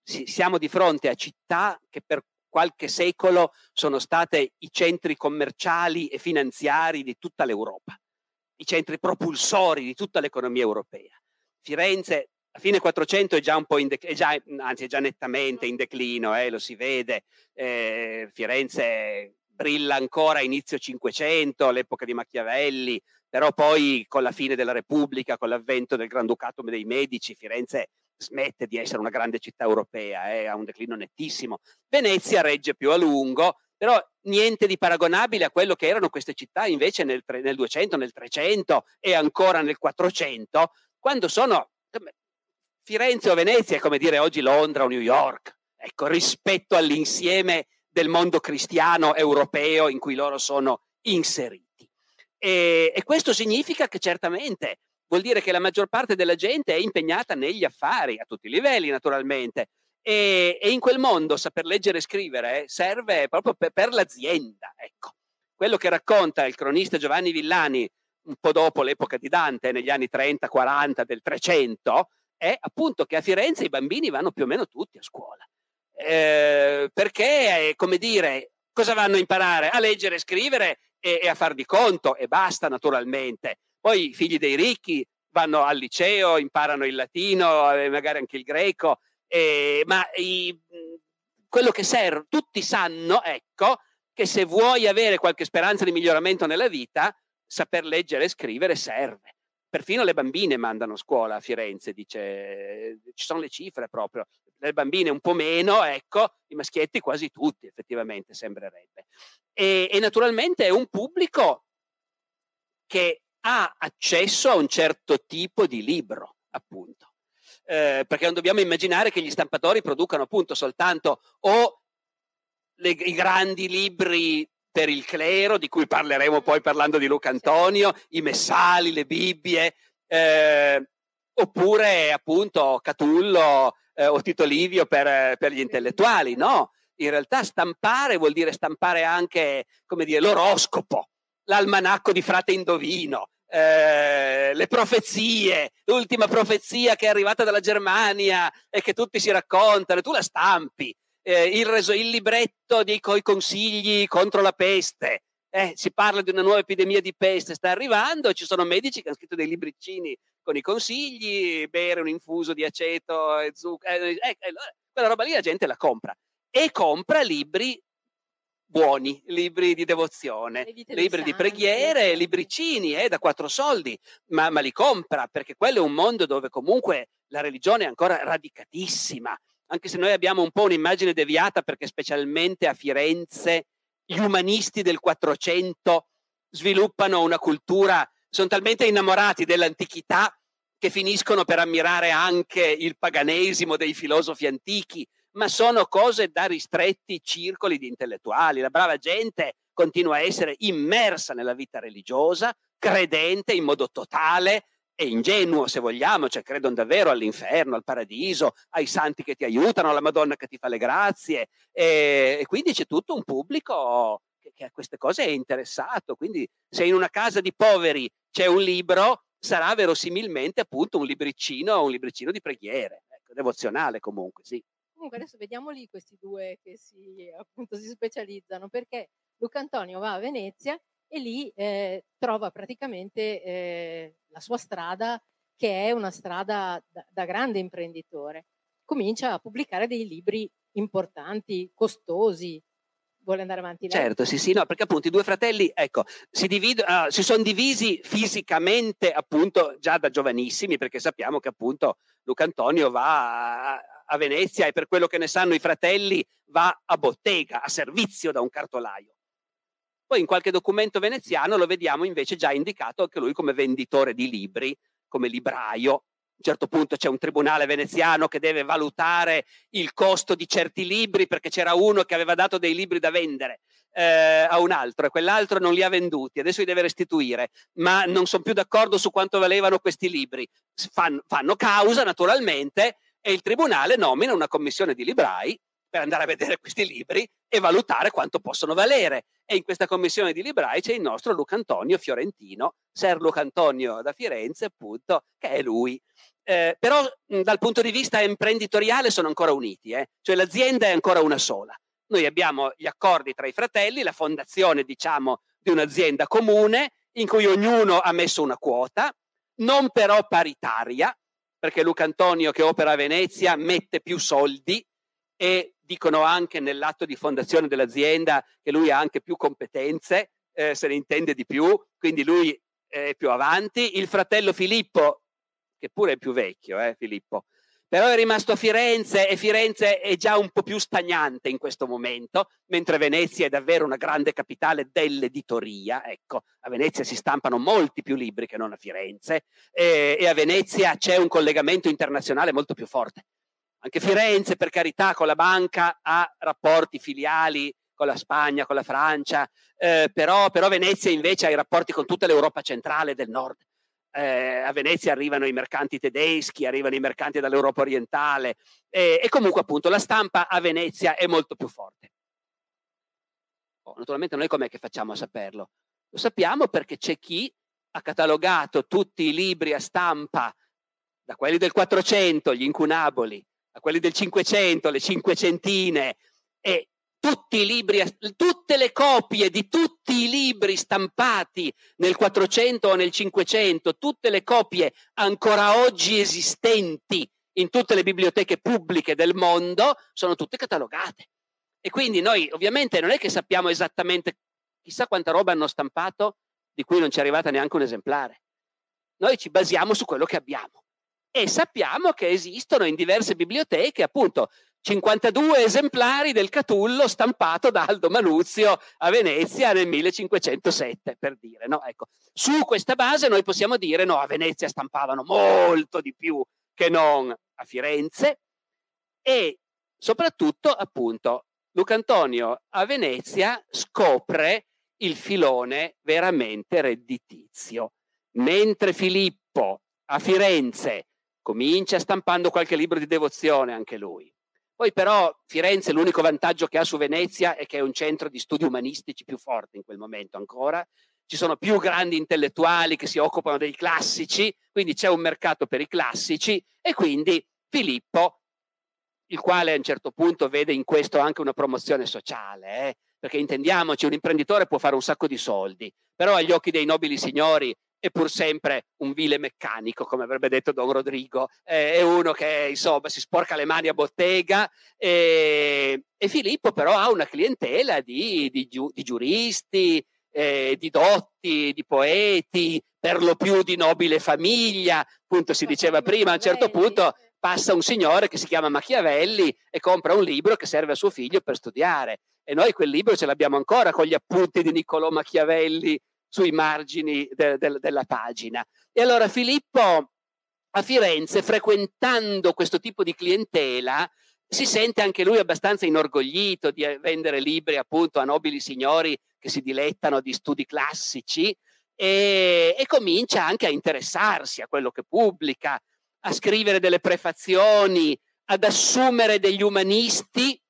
siamo di fronte a città che per qualche secolo sono state i centri commerciali e finanziari di tutta l'Europa, i centri propulsori di tutta l'economia europea. Firenze a fine 400 è già un po' in dec- è già, anzi è già nettamente in declino, eh, lo si vede. Eh, Firenze brilla ancora a inizio 500, all'epoca di Machiavelli, però poi con la fine della Repubblica, con l'avvento del Granducato dei Medici, Firenze smette di essere una grande città europea, eh, ha un declino nettissimo. Venezia regge più a lungo, però niente di paragonabile a quello che erano queste città invece nel, nel 200, nel 300 e ancora nel 400, quando sono Firenze o Venezia è come dire oggi Londra o New York, ecco, rispetto all'insieme del mondo cristiano europeo in cui loro sono inseriti. E, e, questo significa che certamente vuol dire che la maggior parte della gente è impegnata negli affari, a tutti i livelli naturalmente, e, e in quel mondo saper leggere e scrivere serve proprio per, per l'azienda. Ecco. Quello che racconta il cronista Giovanni Villani un po' dopo l'epoca di Dante, negli anni 30-40 del 300, è appunto che a Firenze i bambini vanno più o meno tutti a scuola. Eh, perché, come dire, cosa vanno a imparare? A leggere scrivere e, e a far di conto e basta naturalmente. Poi i figli dei ricchi vanno al liceo, imparano il latino, eh, magari anche il greco, eh, ma i, quello che serve, tutti sanno, ecco, che se vuoi avere qualche speranza di miglioramento nella vita, saper leggere e scrivere serve perfino le bambine mandano a scuola a Firenze, dice, ci sono le cifre proprio, le bambine un po' meno, ecco, i maschietti quasi tutti effettivamente sembrerebbe. E, e naturalmente è un pubblico che ha accesso a un certo tipo di libro, appunto. Eh, perché non dobbiamo immaginare che gli stampatori producano appunto soltanto o le, i grandi libri per il clero, di cui parleremo poi parlando di Luca Antonio, i messali, le Bibbie, eh, oppure appunto Catullo eh, o Tito Livio per, per, gli intellettuali, no? In realtà stampare vuol dire stampare anche, come dire, l'oroscopo, l'almanacco di frate Indovino, eh, le profezie, l'ultima profezia che è arrivata dalla Germania e che tutti si raccontano, tu la stampi, eh, il, reso, il, libretto dei coi consigli contro la peste. Eh, si parla di una nuova epidemia di peste, sta arrivando, ci sono medici che hanno scritto dei libricini con i consigli, bere un infuso di aceto e zucchero, eh, eh, eh, quella roba lì la gente la compra e compra libri buoni, libri di devozione, libri di preghiere, libricini eh, da quattro soldi, ma, ma li compra perché quello è un mondo dove comunque la religione è ancora radicatissima anche se noi abbiamo un po' un'immagine deviata perché specialmente a Firenze gli umanisti del 400 sviluppano una cultura, sono talmente innamorati dell'antichità che finiscono per ammirare anche il paganesimo dei filosofi antichi, ma sono cose da ristretti circoli di intellettuali. La brava gente continua a essere immersa nella vita religiosa, credente in modo totale, è ingenuo se vogliamo, cioè credono davvero all'inferno, al paradiso, ai santi che ti aiutano, alla Madonna che ti fa le grazie e, e quindi c'è tutto un pubblico che, che, a queste cose è interessato, quindi se in una casa di poveri c'è un libro sarà verosimilmente appunto un libricino, un libricino di preghiere, ecco, devozionale comunque, sì. Comunque adesso vediamoli questi due che si, appunto, si specializzano perché Luca Antonio va a Venezia e lì eh, trova praticamente eh, la sua strada che è una strada da, da grande imprenditore. comincia a pubblicare dei libri importanti, costosi, vuole andare avanti lei? Certo, sì, sì, no, perché appunto i due fratelli, ecco, si, divido, uh, si sono divisi fisicamente appunto già da giovanissimi, perché sappiamo che appunto Luca Antonio va a, a Venezia e per quello che ne sanno i fratelli va a bottega, a servizio da un cartolaio. Poi in qualche documento veneziano lo vediamo invece già indicato anche lui come venditore di libri, come libraio, un certo punto c'è un tribunale veneziano che deve valutare il costo di certi libri perché c'era uno che aveva dato dei libri da vendere eh, a un altro e quell'altro non li ha venduti, adesso li deve restituire, ma non sono più d'accordo su quanto valevano questi libri. Fan, fanno causa naturalmente e il tribunale nomina una commissione di librai per andare a vedere questi libri e valutare quanto possono valere. E in questa commissione di librai c'è il nostro Luca Antonio Fiorentino, Ser Luca Antonio da Firenze, appunto, che è lui. Eh, però mh, dal punto di vista imprenditoriale sono ancora uniti, eh? cioè l'azienda è ancora una sola. Noi abbiamo gli accordi tra i fratelli, la fondazione, diciamo, di un'azienda comune in cui ognuno ha messo una quota, non però paritaria, perché Luca Antonio che opera a Venezia mette più soldi e dicono anche nell'atto di fondazione dell'azienda che lui ha anche più competenze, eh, se ne intende di più, quindi lui è più avanti. Il fratello Filippo che pure è più vecchio, eh, Filippo, però è rimasto a Firenze e Firenze è già un po' più stagnante in questo momento, mentre Venezia è davvero una grande capitale dell'editoria. Ecco, a Venezia si stampano molti più libri che non a Firenze e, e a Venezia c'è un collegamento internazionale molto più forte. Anche Firenze, per carità, con la banca ha rapporti filiali con la Spagna, con la Francia, eh, però, però Venezia invece ha i rapporti con tutta l'Europa centrale del nord eh, a Venezia arrivano i mercanti tedeschi, arrivano i mercanti dall'Europa orientale e, e comunque appunto la stampa a Venezia è molto più forte. Oh, naturalmente noi com'è che facciamo a saperlo? Lo sappiamo perché c'è chi ha catalogato tutti i libri a stampa, da quelli del 400, gli incunaboli, a quelli del 500, le cinquecentine, e tutti i libri, tutte le copie di tutti i libri stampati nel 400 o nel 500, tutte le copie ancora oggi esistenti in tutte le biblioteche pubbliche del mondo sono tutte catalogate. E quindi noi ovviamente non è che sappiamo esattamente chissà quanta roba hanno stampato di cui non ci è arrivata neanche un esemplare. Noi ci basiamo su quello che abbiamo e sappiamo che esistono in diverse biblioteche appunto 52 esemplari del Catullo stampato da Aldo Manuzio a Venezia nel 1507, per dire. No? Ecco. Su questa base noi possiamo dire no, a Venezia stampavano molto di più che non a Firenze e soprattutto appunto Luca Antonio a Venezia scopre il filone veramente redditizio, mentre Filippo a Firenze comincia stampando qualche libro di devozione anche lui poi però Firenze l'unico vantaggio che ha su Venezia è che è un centro di studi umanistici più forte in quel momento ancora. Ci sono più grandi intellettuali che si occupano dei classici, quindi c'è un mercato per i classici e quindi Filippo, il quale a un certo punto vede in questo anche una promozione sociale, eh? perché intendiamoci, un imprenditore può fare un sacco di soldi, però agli occhi dei nobili signori è pur sempre un vile meccanico, come avrebbe detto Don Rodrigo, eh, è uno che insomma si sporca le mani a bottega e, e Filippo però ha una clientela di, di, di giuristi, eh, di dotti, di poeti, per lo più di nobile famiglia, appunto si diceva prima, a un certo punto passa un signore che si chiama Machiavelli e compra un libro che serve a suo figlio per studiare. E noi quel libro ce l'abbiamo ancora con gli appunti di Niccolò Machiavelli sui margini de, de, della pagina. E allora Filippo a Firenze, frequentando questo tipo di clientela, si sente anche lui abbastanza inorgoglito di vendere libri appunto a nobili signori che si dilettano di studi classici e, e comincia anche a interessarsi a quello che pubblica, a scrivere delle prefazioni, ad assumere degli umanisti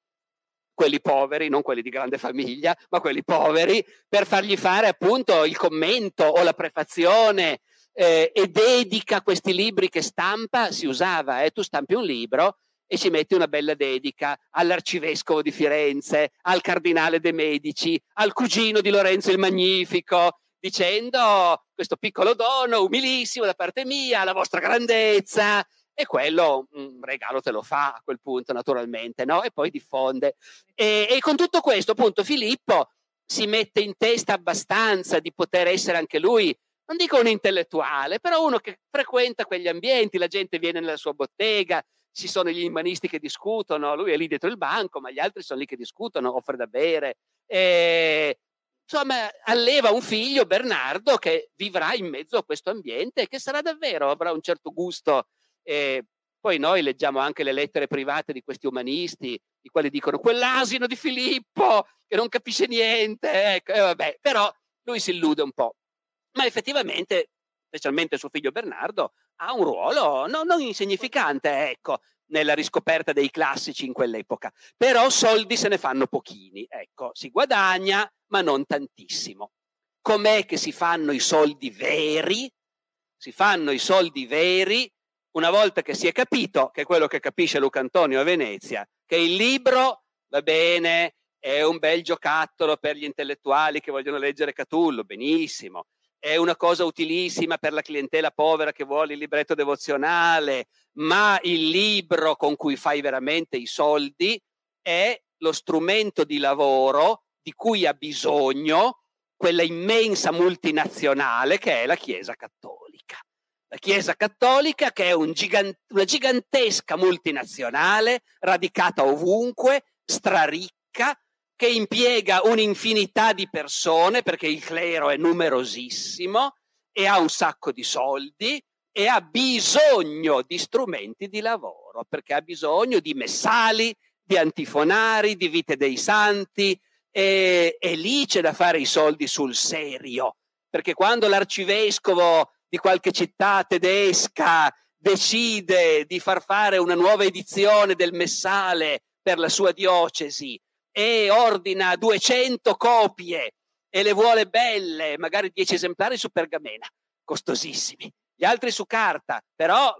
quelli poveri, non quelli di grande famiglia, ma quelli poveri, per fargli fare appunto il commento o la prefazione eh, e dedica questi libri che stampa, si usava, eh, tu stampi un libro e ci metti una bella dedica all'arcivescovo di Firenze, al cardinale de Medici, al cugino di Lorenzo il Magnifico, dicendo questo piccolo dono umilissimo da parte mia, la vostra grandezza, e quello un regalo te lo fa a quel punto naturalmente, no? E poi diffonde. E, e con tutto questo appunto Filippo si mette in testa abbastanza di poter essere anche lui non dico un intellettuale, però uno che frequenta quegli ambienti, la gente viene nella sua bottega, ci sono gli umanisti che discutono, lui è lì dietro il banco, ma gli altri sono lì che discutono, offre da bere. E, insomma, alleva un figlio, Bernardo, che vivrà in mezzo a questo ambiente e che sarà davvero, avrà un certo gusto. E poi noi leggiamo anche le lettere private di questi umanisti, i quali dicono quell'asino di Filippo che non capisce niente, ecco, e vabbè, però lui si illude un po' ma effettivamente, specialmente suo figlio Bernardo, ha un ruolo non, non insignificante, ecco, nella riscoperta dei classici in quell'epoca. Però soldi se ne fanno pochini, ecco, si guadagna, ma non tantissimo. Com'è che si fanno i soldi veri? Si fanno i soldi veri una volta che si è capito, che è quello che capisce Luca Antonio a Venezia, che il libro, va bene, è un bel giocattolo per gli intellettuali che vogliono leggere Catullo, benissimo, è una cosa utilissima per la clientela povera che vuole il libretto devozionale, ma il libro con cui fai veramente i soldi è lo strumento di lavoro di cui ha bisogno quella immensa multinazionale che è la Chiesa Cattolica. La Chiesa Cattolica che è un gigant- una gigantesca multinazionale radicata ovunque, straricca, che impiega un'infinità di persone perché il clero è numerosissimo e ha un sacco di soldi e ha bisogno di strumenti di lavoro perché ha bisogno di messali, di antifonari, di vite dei santi e, e lì c'è da fare i soldi sul serio perché quando l'arcivescovo di qualche città tedesca decide di far fare una nuova edizione del messale per la sua diocesi e ordina 200 copie e le vuole belle, magari 10 esemplari su pergamena, costosissimi, gli altri su carta, però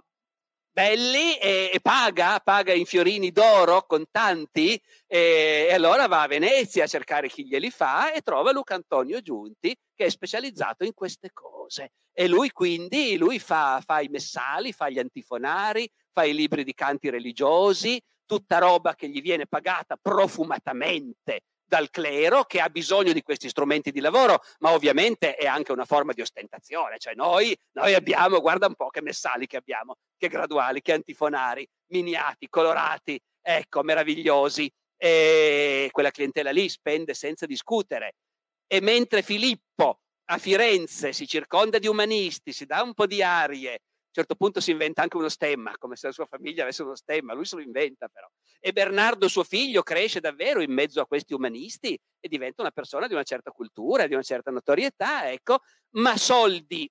belli e, e paga, paga in fiorini d'oro contanti e, e allora va a Venezia a cercare chi glieli fa e trova Luca Antonio Giunti che è specializzato in queste cose e lui quindi lui fa, fa i messali, fa gli antifonari, fa i libri di canti religiosi, tutta roba che gli viene pagata profumatamente dal clero che ha bisogno di questi strumenti di lavoro, ma ovviamente è anche una forma di ostentazione, cioè noi, noi abbiamo, guarda un po' che messali che abbiamo, che graduali, che antifonari, miniati, colorati, ecco, meravigliosi, e quella clientela lì spende senza discutere. E mentre Filippo a Firenze si circonda di umanisti, si dà un po' di arie, un certo punto si inventa anche uno stemma, come se la sua famiglia avesse uno stemma, lui se lo inventa però. E Bernardo, suo figlio, cresce davvero in mezzo a questi umanisti e diventa una persona di una certa cultura, di una certa notorietà, ecco, ma soldi.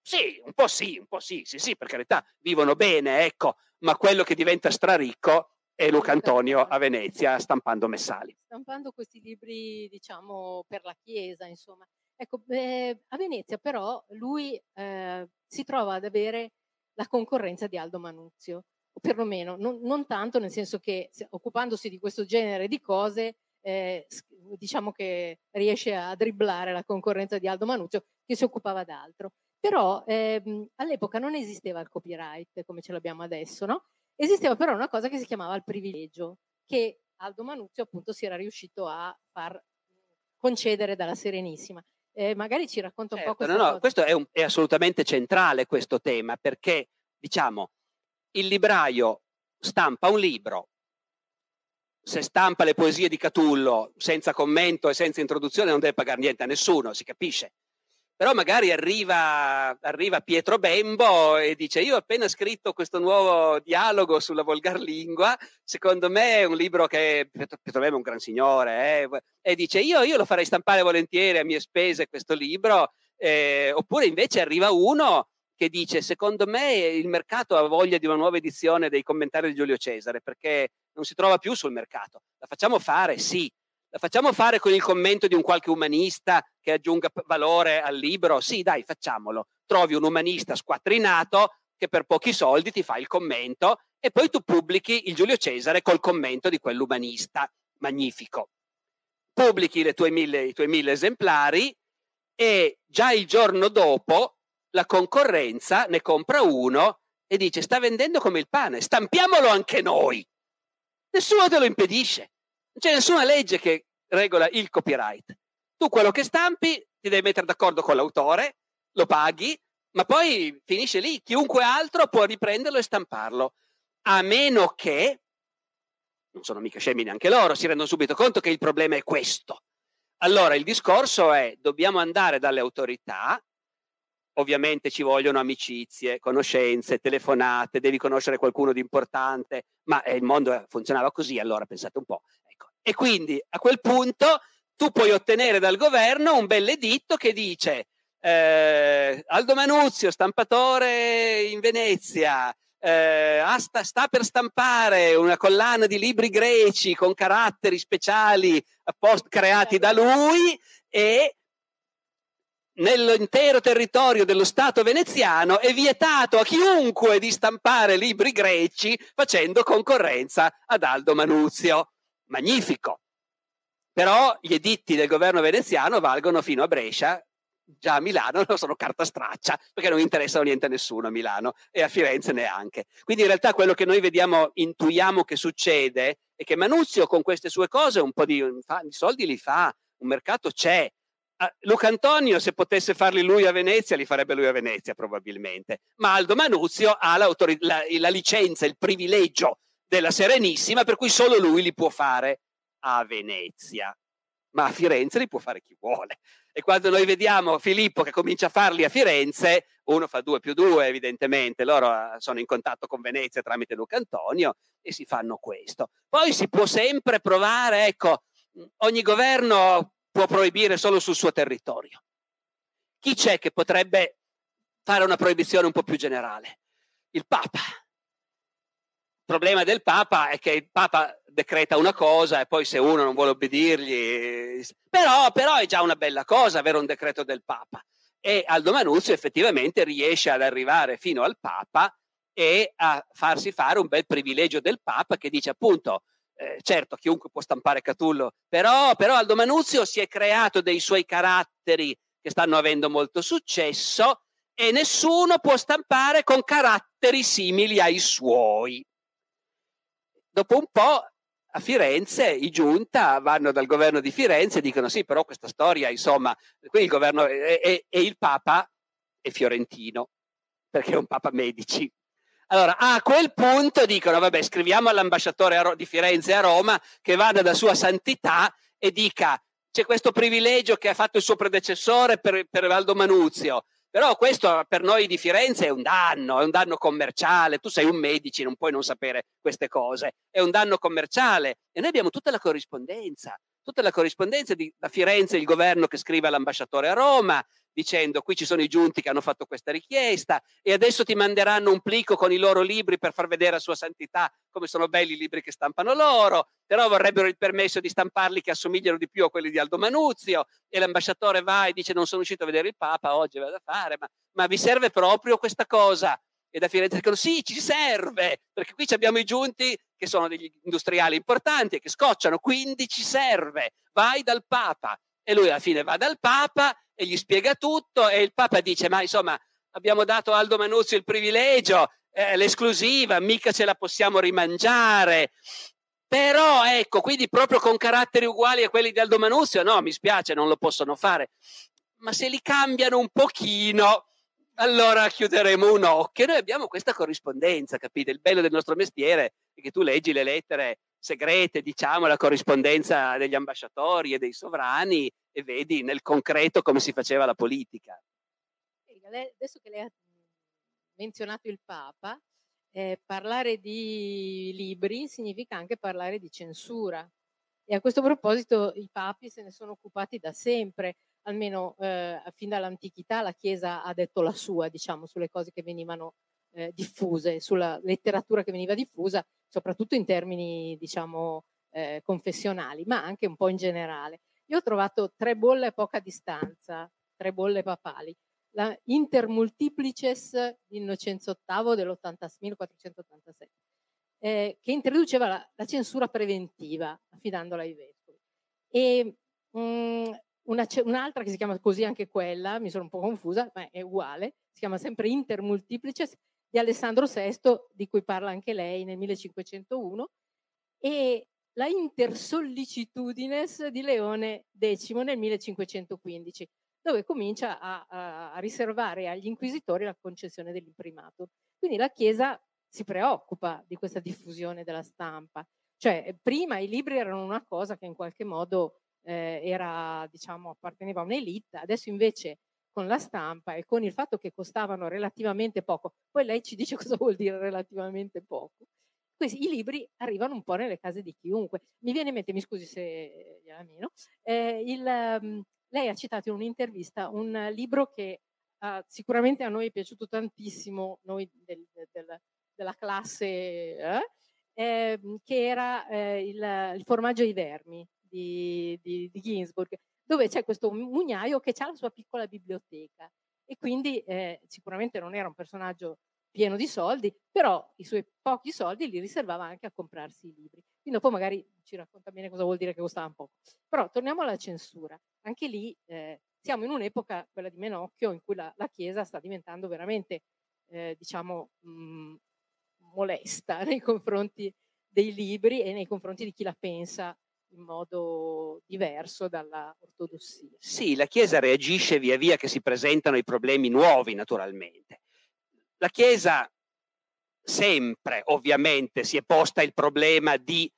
Sì, un po' sì, un po' sì, sì, sì, per carità, vivono bene, ecco, ma quello che diventa straricco è Luca Antonio a Venezia stampando messali. Stampando questi libri, diciamo, per la Chiesa, insomma. Ecco, eh, a Venezia però lui eh, si trova ad avere la concorrenza di Aldo Manuzio, o perlomeno non, non tanto nel senso che occupandosi di questo genere di cose, eh, diciamo che riesce a dribblare la concorrenza di Aldo Manuzio che si occupava d'altro. Però ehm, all'epoca non esisteva il copyright come ce l'abbiamo adesso, no? Esisteva però una cosa che si chiamava il privilegio, che Aldo Manuzio appunto si era riuscito a far concedere dalla Serenissima. Eh, magari ci racconta certo, un po' questo. No, no, questo è, un, è, assolutamente centrale questo tema perché, diciamo, il libraio stampa un libro, se stampa le poesie di Catullo senza commento e senza introduzione non deve pagare niente a nessuno, si capisce però magari arriva, arriva, Pietro Bembo e dice io ho appena scritto questo nuovo dialogo sulla volgar lingua, secondo me è un libro che Pietro, Pietro Bembo è un gran signore, eh, e dice io, io, lo farei stampare volentieri a mie spese questo libro, eh, oppure invece arriva uno che dice secondo me il mercato ha voglia di una nuova edizione dei commentari di Giulio Cesare perché non si trova più sul mercato, la facciamo fare? Sì, la facciamo fare con il commento di un qualche umanista che aggiunga valore al libro? Sì, dai, facciamolo. Trovi un umanista squattrinato che per pochi soldi ti fa il commento e poi tu pubblichi il Giulio Cesare col commento di quell'umanista. Magnifico. Pubblichi mille, i tuoi mille esemplari e già il giorno dopo la concorrenza ne compra uno e dice sta vendendo come il pane, stampiamolo anche noi. Nessuno te lo impedisce. Non c'è nessuna legge che regola il copyright. Tu quello che stampi ti devi mettere d'accordo con l'autore, lo paghi, ma poi finisce lì. Chiunque altro può riprenderlo e stamparlo. A meno che, non sono mica scemi neanche loro, si rendono subito conto che il problema è questo. Allora il discorso è dobbiamo andare dalle autorità ovviamente ci vogliono amicizie, conoscenze, telefonate, devi conoscere qualcuno di importante, ma eh, il mondo funzionava così, allora pensate un po'. E quindi a quel punto tu puoi ottenere dal governo un bel editto che dice eh, Aldo Manuzio, stampatore in Venezia, eh, sta, sta, per stampare una collana di libri greci con caratteri speciali appost- creati da lui e nell'intero territorio dello Stato veneziano è vietato a chiunque di stampare libri greci facendo concorrenza ad Aldo Manuzio. Magnifico. Però gli editti del governo veneziano valgono fino a Brescia, già a Milano sono carta straccia perché non interessano niente a nessuno a Milano e a Firenze neanche. Quindi in realtà quello che noi vediamo, intuiamo che succede è che Manuzio con queste sue cose un po' di, di soldi li fa, un mercato c'è, Ah, Luca Antonio, se potesse farli lui a Venezia, li farebbe lui a Venezia probabilmente. Ma Aldo Manuzio ha la, la licenza, il privilegio della Serenissima, per cui solo lui li può fare a Venezia. Ma a Firenze li può fare chi vuole. E quando noi vediamo Filippo che comincia a farli a Firenze, uno fa due più due, evidentemente, loro ah, sono in contatto con Venezia tramite Luca Antonio e si fanno questo. Poi si può sempre provare, ecco, ogni governo può proibire solo sul suo territorio. Chi c'è che potrebbe fare una proibizione un po' più generale? Il Papa. Il problema del Papa è che il Papa decreta una cosa e poi se uno non vuole obbedirgli... Però, però è già una bella cosa avere un decreto del Papa. E Aldo Manuzio effettivamente riesce ad arrivare fino al Papa e a farsi fare un bel privilegio del Papa che dice appunto eh, certo chiunque può stampare Catullo, però, però Aldo Manuzio si è creato dei suoi caratteri che stanno avendo molto successo e nessuno può stampare con caratteri simili ai suoi. Dopo un po' a Firenze i giunta vanno dal governo di Firenze e dicono sì, però questa storia, insomma, qui il governo e il Papa è fiorentino, perché è un Papa medici. Allora, a quel punto dicono, vabbè, scriviamo all'ambasciatore di Firenze a Roma che vada da sua santità e dica, c'è questo privilegio che ha fatto il suo predecessore per, per Valdo Manuzio, però questo per noi di Firenze è un danno, è un danno commerciale, tu sei un medici, non puoi non sapere queste cose, è un danno commerciale. E noi abbiamo tutta la corrispondenza, tutta la corrispondenza di, da Firenze, il governo che scrive all'ambasciatore a Roma, dicendo qui ci sono i giunti che hanno fatto questa richiesta e adesso ti manderanno un plico con i loro libri per far vedere a Sua Santità come sono belli i libri che stampano loro, però vorrebbero il permesso di stamparli che assomigliano di più a quelli di Aldo Manuzio e l'ambasciatore va e dice non sono uscito a vedere il Papa, oggi vado a fare, ma, ma vi serve proprio questa cosa? E da Firenze dicono sì, ci serve, perché qui abbiamo i giunti che sono degli industriali importanti e che scocciano, quindi ci serve, vai dal Papa. E lui alla fine va dal Papa e gli spiega tutto e il Papa dice ma insomma abbiamo dato a Aldo Manuzio il privilegio, eh, l'esclusiva, mica ce la possiamo rimangiare. Però ecco, quindi proprio con caratteri uguali a quelli di Aldo Manuzio, no, mi spiace, non lo possono fare. Ma se li cambiano un pochino, allora chiuderemo un occhio. Noi abbiamo questa corrispondenza, capite? Il bello del nostro mestiere è che tu leggi le lettere segrete, diciamo, la corrispondenza degli ambasciatori e dei sovrani e vedi nel concreto come si faceva la politica. Adesso che lei ha menzionato il Papa, eh, parlare di libri significa anche parlare di censura. E a questo proposito i papi se ne sono occupati da sempre, almeno eh, fin dall'antichità la Chiesa ha detto la sua, diciamo, sulle cose che venivano eh, diffuse, sulla letteratura che veniva diffusa, soprattutto in termini, diciamo, eh, confessionali, ma anche un po' in generale. Io ho trovato tre bolle a poca distanza, tre bolle papali. La Intermultiplices di Innocenzo VIII del 1487, eh, che introduceva la, la, censura preventiva, affidandola ai vescovi. E mh, mm, una, un'altra che si chiama così anche quella, mi sono un po' confusa, ma è uguale, si chiama sempre Intermultiplices di Alessandro VI, di cui parla anche lei nel 1501, e la Intersollicitudines di Leone X nel 1515, dove comincia a, a, riservare agli inquisitori la concessione dell'imprimato. Quindi la Chiesa si preoccupa di questa diffusione della stampa. Cioè, prima i libri erano una cosa che in qualche modo eh, era, diciamo, apparteneva a un'elite, adesso invece con la stampa e con il fatto che costavano relativamente poco, poi lei ci dice cosa vuol dire relativamente poco, questi, i libri arrivano un po' nelle case di chiunque. Mi viene in mente, mi scusi se gliela meno, eh, il, um, lei ha citato in un'intervista un libro che uh, sicuramente a noi è piaciuto tantissimo, noi del, del, della classe, eh, eh, che era eh, il, il, formaggio ai vermi di, di, di, Ginsburg, dove c'è questo mugnaio che ha la sua piccola biblioteca e quindi eh, sicuramente non era un personaggio pieno di soldi, però i suoi pochi soldi li riservava anche a comprarsi i libri. Quindi dopo magari ci racconta bene cosa vuol dire che costava un poco. Però torniamo alla censura. Anche lì eh, siamo in un'epoca, quella di Menocchio, in cui la, la Chiesa sta diventando veramente, eh, diciamo, mh, mm, molesta nei confronti dei libri e nei confronti di chi la pensa in modo diverso dalla ortodossia. Sì, la Chiesa reagisce via via che si presentano i problemi nuovi, naturalmente. La Chiesa sempre, ovviamente, si è posta il problema di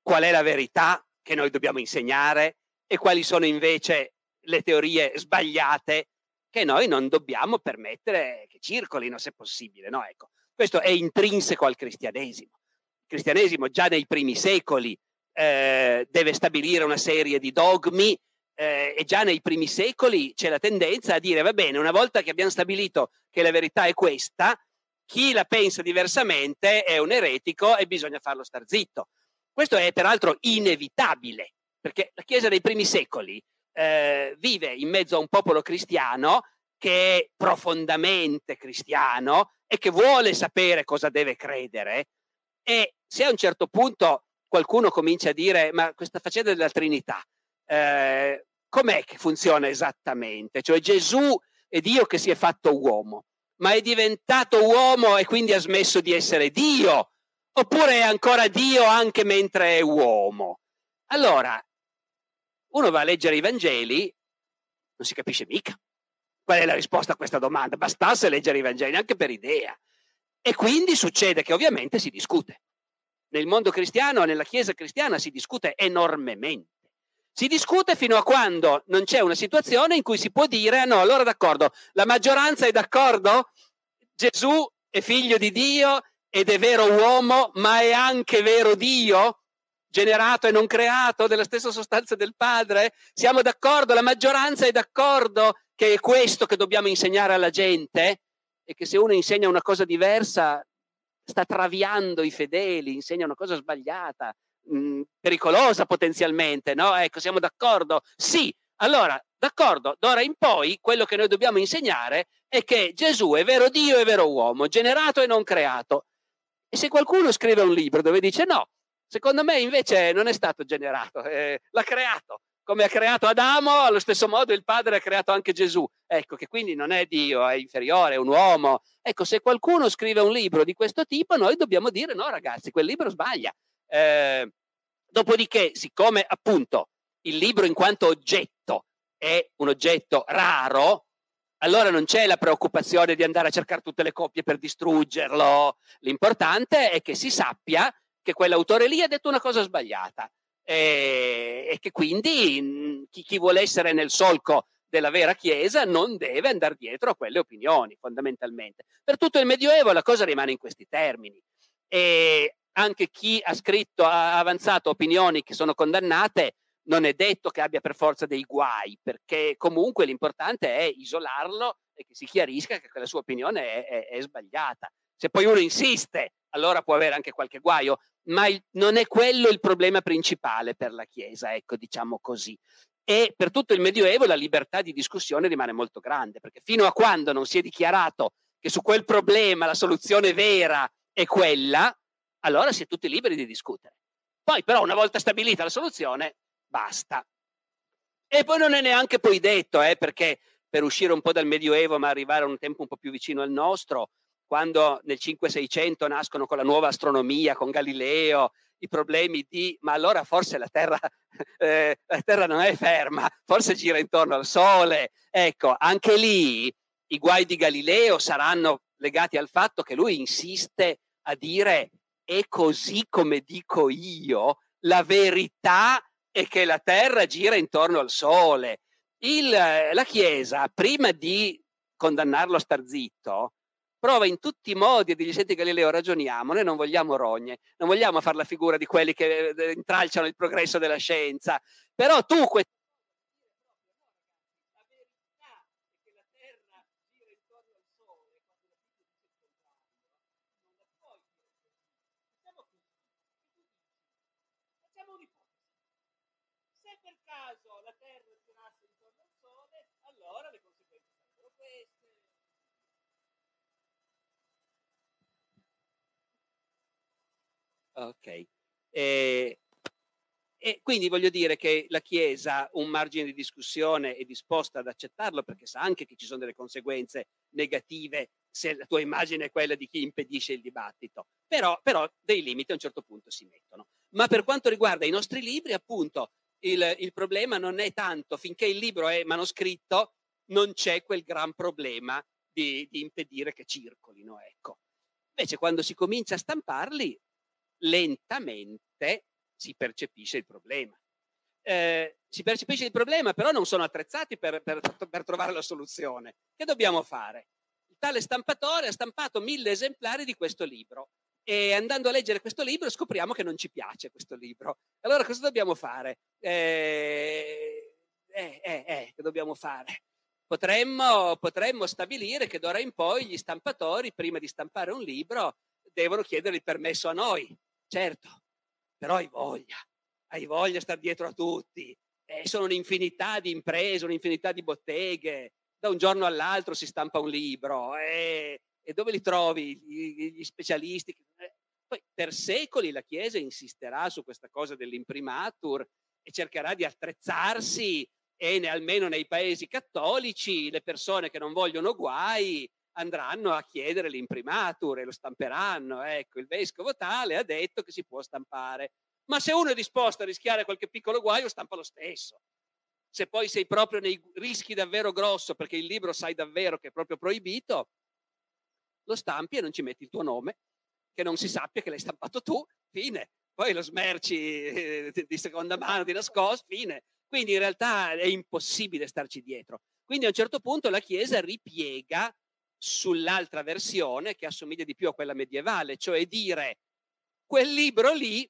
qual è la verità che noi dobbiamo insegnare e quali sono invece le teorie sbagliate che noi non dobbiamo permettere che circolino se possibile. No? Ecco, questo è intrinseco al cristianesimo. Il cristianesimo già nei primi secoli eh, deve stabilire una serie di dogmi eh, e già nei primi secoli c'è la tendenza a dire va bene, una volta che abbiamo stabilito che la verità è questa, chi la pensa diversamente è un eretico e bisogna farlo star zitto. Questo è peraltro inevitabile, perché la Chiesa dei primi secoli eh, vive in mezzo a un popolo cristiano che è profondamente cristiano e che vuole sapere cosa deve credere e se a un certo punto qualcuno comincia a dire ma questa faccenda della Trinità eh, com'è che funziona esattamente? Cioè Gesù è Dio che si è fatto uomo, ma è diventato uomo e quindi ha smesso di essere Dio? Oppure è ancora Dio anche mentre è uomo? Allora, uno va a leggere i Vangeli, non si capisce mica. Qual è la risposta a questa domanda? Bastasse leggere i Vangeli, anche per idea. E quindi succede che ovviamente si discute. Nel mondo cristiano, nella Chiesa cristiana si discute enormemente. Si discute fino a quando non c'è una situazione in cui si può dire, no, allora d'accordo, la maggioranza è d'accordo, Gesù è figlio di Dio ed è vero uomo, ma è anche vero Dio, generato e non creato, della stessa sostanza del Padre? Siamo d'accordo, la maggioranza è d'accordo che è questo che dobbiamo insegnare alla gente e che se uno insegna una cosa diversa sta traviando i fedeli, insegna una cosa sbagliata, mh, mhmm, pericolosa potenzialmente, no? Ecco, siamo d'accordo? Sì, allora, d'accordo, d'ora in poi quello che noi dobbiamo insegnare è che Gesù è vero Dio e vero uomo, generato e non creato. E se qualcuno scrive un libro dove dice no, secondo me invece non è stato generato, eh, l'ha creato, come ha creato Adamo, allo stesso modo il Padre ha creato anche Gesù. Ecco, che quindi non è Dio, è inferiore, è un uomo. Ecco, se qualcuno scrive un libro di questo tipo, noi dobbiamo dire no, ragazzi, quel libro sbaglia. Eh, dopodiché, siccome appunto il libro in quanto oggetto è un oggetto raro, allora non c'è la preoccupazione di andare a cercare tutte le copie per distruggerlo. L'importante è che si sappia che quell'autore lì ha detto una cosa sbagliata e, e che quindi mh, chi, chi vuole essere nel solco della vera Chiesa non deve andare dietro a quelle opinioni, fondamentalmente. Per tutto il Medioevo la cosa rimane in questi termini. E anche chi ha scritto, ha avanzato opinioni che sono condannate, non è detto che abbia per forza dei guai, perché comunque l'importante è isolarlo e che si chiarisca che quella sua opinione è, è, è sbagliata. Se poi uno insiste, allora può avere anche qualche guaio, ma il, non è quello il problema principale per la Chiesa, ecco, diciamo così. E per tutto il Medioevo la libertà di discussione rimane molto grande, perché fino a quando non si è dichiarato che su quel problema la soluzione vera è quella, allora si è tutti liberi di discutere. Poi però una volta stabilita la soluzione, basta. E poi non è neanche poi detto, eh, perché per uscire un po' dal Medioevo ma arrivare a un tempo un po' più vicino al nostro, quando nel 5-600 nascono con la nuova astronomia, con Galileo, i problemi di ma allora forse la Terra, eh, la terra non è ferma, forse gira intorno al Sole. Ecco, anche lì i guai di Galileo saranno legati al fatto che lui insiste a dire è così come dico io, la verità è che la Terra gira intorno al Sole. Il, la Chiesa, prima di condannarlo a star zitto, prova in tutti i modi a dirgli senti Galileo ragioniamo, noi non vogliamo rogne, non vogliamo fare la figura di quelli che eh, intralciano il progresso della scienza, però tu questa Ok. E, e, quindi voglio dire che la Chiesa un margine di discussione è disposta ad accettarlo perché sa anche che ci sono delle conseguenze negative se la tua immagine è quella di chi impedisce il dibattito. Però, però dei limiti a un certo punto si mettono. Ma per quanto riguarda i nostri libri, appunto, il, il problema non è tanto finché il libro è manoscritto, non c'è quel gran problema di, di impedire che circolino. Ecco. Invece quando si comincia a stamparli, lentamente si percepisce il problema. Eh, si percepisce il problema, però non sono attrezzati per, per, per, trovare la soluzione. Che dobbiamo fare? Il tale stampatore ha stampato mille esemplari di questo libro e andando a leggere questo libro scopriamo che non ci piace questo libro. Allora cosa dobbiamo fare? Eh, eh, eh, eh che dobbiamo fare? Potremmo, potremmo stabilire che d'ora in poi gli stampatori, prima di stampare un libro, devono chiedere il permesso a noi Certo, però hai voglia, hai voglia di stare dietro a tutti. Eh, sono un'infinità di imprese, un'infinità di botteghe. Da un giorno all'altro si stampa un libro. Eh, e dove li trovi gli, gli specialisti? Eh, poi per secoli la Chiesa insisterà su questa cosa dell'imprimatur e cercherà di attrezzarsi e ne, almeno nei paesi cattolici le persone che non vogliono guai andranno a chiedere l'imprimatur e lo stamperanno. Ecco, il vescovo tale ha detto che si può stampare. Ma se uno è disposto a rischiare qualche piccolo guaio, stampa lo stesso. Se poi sei proprio nei rischi davvero grosso, perché il libro sai davvero che è proprio proibito, lo stampi e non ci metti il tuo nome, che non si sappia che l'hai stampato tu, fine. Poi lo smerci eh, di seconda mano, di nascosto, fine. Quindi in realtà è impossibile starci dietro. Quindi a un certo punto la Chiesa ripiega sull'altra versione che assomiglia di più a quella medievale, cioè dire quel libro lì,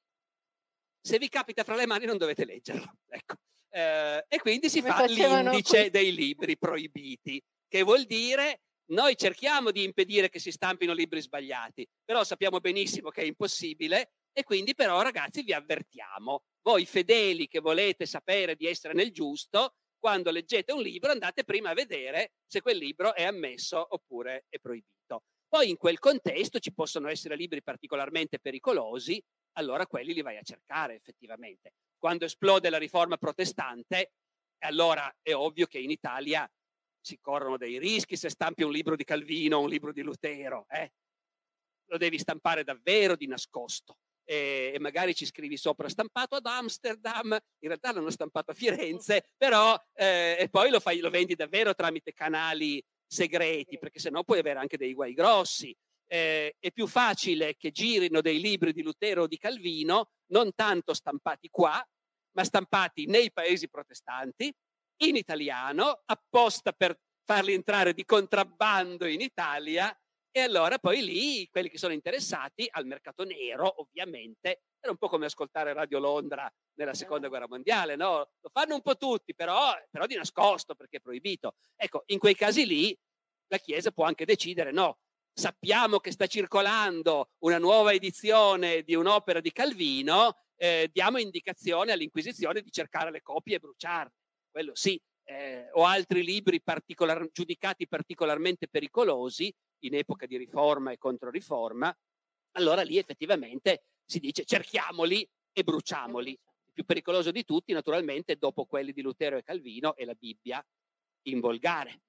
se vi capita fra le mani non dovete leggerlo. Ecco. Eh, e quindi si Come fa l'indice qui. dei libri proibiti, che vuol dire noi cerchiamo di impedire che si stampino libri sbagliati, però sappiamo benissimo che è impossibile e quindi però ragazzi vi avvertiamo, voi fedeli che volete sapere di essere nel giusto, quando leggete un libro andate prima a vedere se quel libro è ammesso oppure è proibito. Poi in quel contesto ci possono essere libri particolarmente pericolosi, allora quelli li vai a cercare effettivamente. Quando esplode la riforma protestante, allora è ovvio che in Italia si corrono dei rischi se stampi un libro di Calvino o un libro di Lutero. Eh? Lo devi stampare davvero di nascosto e, e, magari ci scrivi sopra stampato ad Amsterdam, in realtà l'hanno stampato a Firenze, però eh, e poi lo, fai, lo vendi davvero tramite canali segreti, perché sennò puoi avere anche dei guai grossi. Eh, è più facile che girino dei libri di Lutero o di Calvino, non tanto stampati qua, ma stampati nei paesi protestanti, in italiano, apposta per farli entrare di contrabbando in Italia e allora poi lì quelli che sono interessati al mercato nero, ovviamente, era un po' come ascoltare Radio Londra nella seconda guerra mondiale, no? Lo fanno un po' tutti, però, però di nascosto perché è proibito. Ecco, in quei casi lì la Chiesa può anche decidere, no, sappiamo che sta circolando una nuova edizione di un'opera di Calvino, eh, diamo indicazione all'Inquisizione di cercare le copie e bruciarle. Quello sì. Eh, o altri libri particolar, giudicati particolarmente pericolosi, in epoca di riforma e controriforma, allora lì effettivamente si dice cerchiamoli e bruciamoli. Il più pericoloso di tutti, naturalmente, dopo quelli di Lutero e Calvino, è la Bibbia in volgare,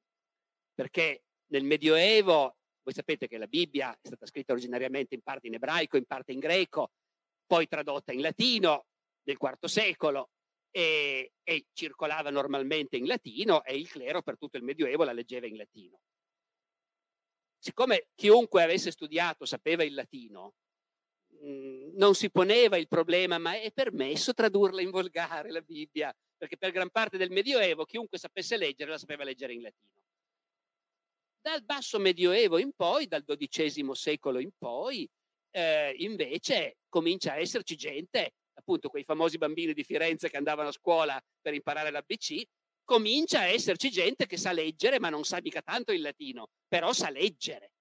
perché nel Medioevo Voi sapete che la Bibbia è stata scritta originariamente in parte in ebraico, in parte in greco, poi tradotta in latino nel IV secolo e, e circolava normalmente in latino e il clero per tutto il Medioevo la leggeva in latino. Siccome chiunque avesse studiato sapeva il latino, mh, non si poneva il problema, ma è permesso tradurla in volgare la Bibbia? Perché per gran parte del Medioevo chiunque sapesse leggere la sapeva leggere in latino. Dal basso Medioevo in poi, dal XII secolo in poi, eh, invece comincia a esserci gente, appunto quei famosi bambini di Firenze che andavano a scuola per imparare l'ABC, comincia a esserci gente che sa leggere ma non sa mica tanto il latino, però sa leggere.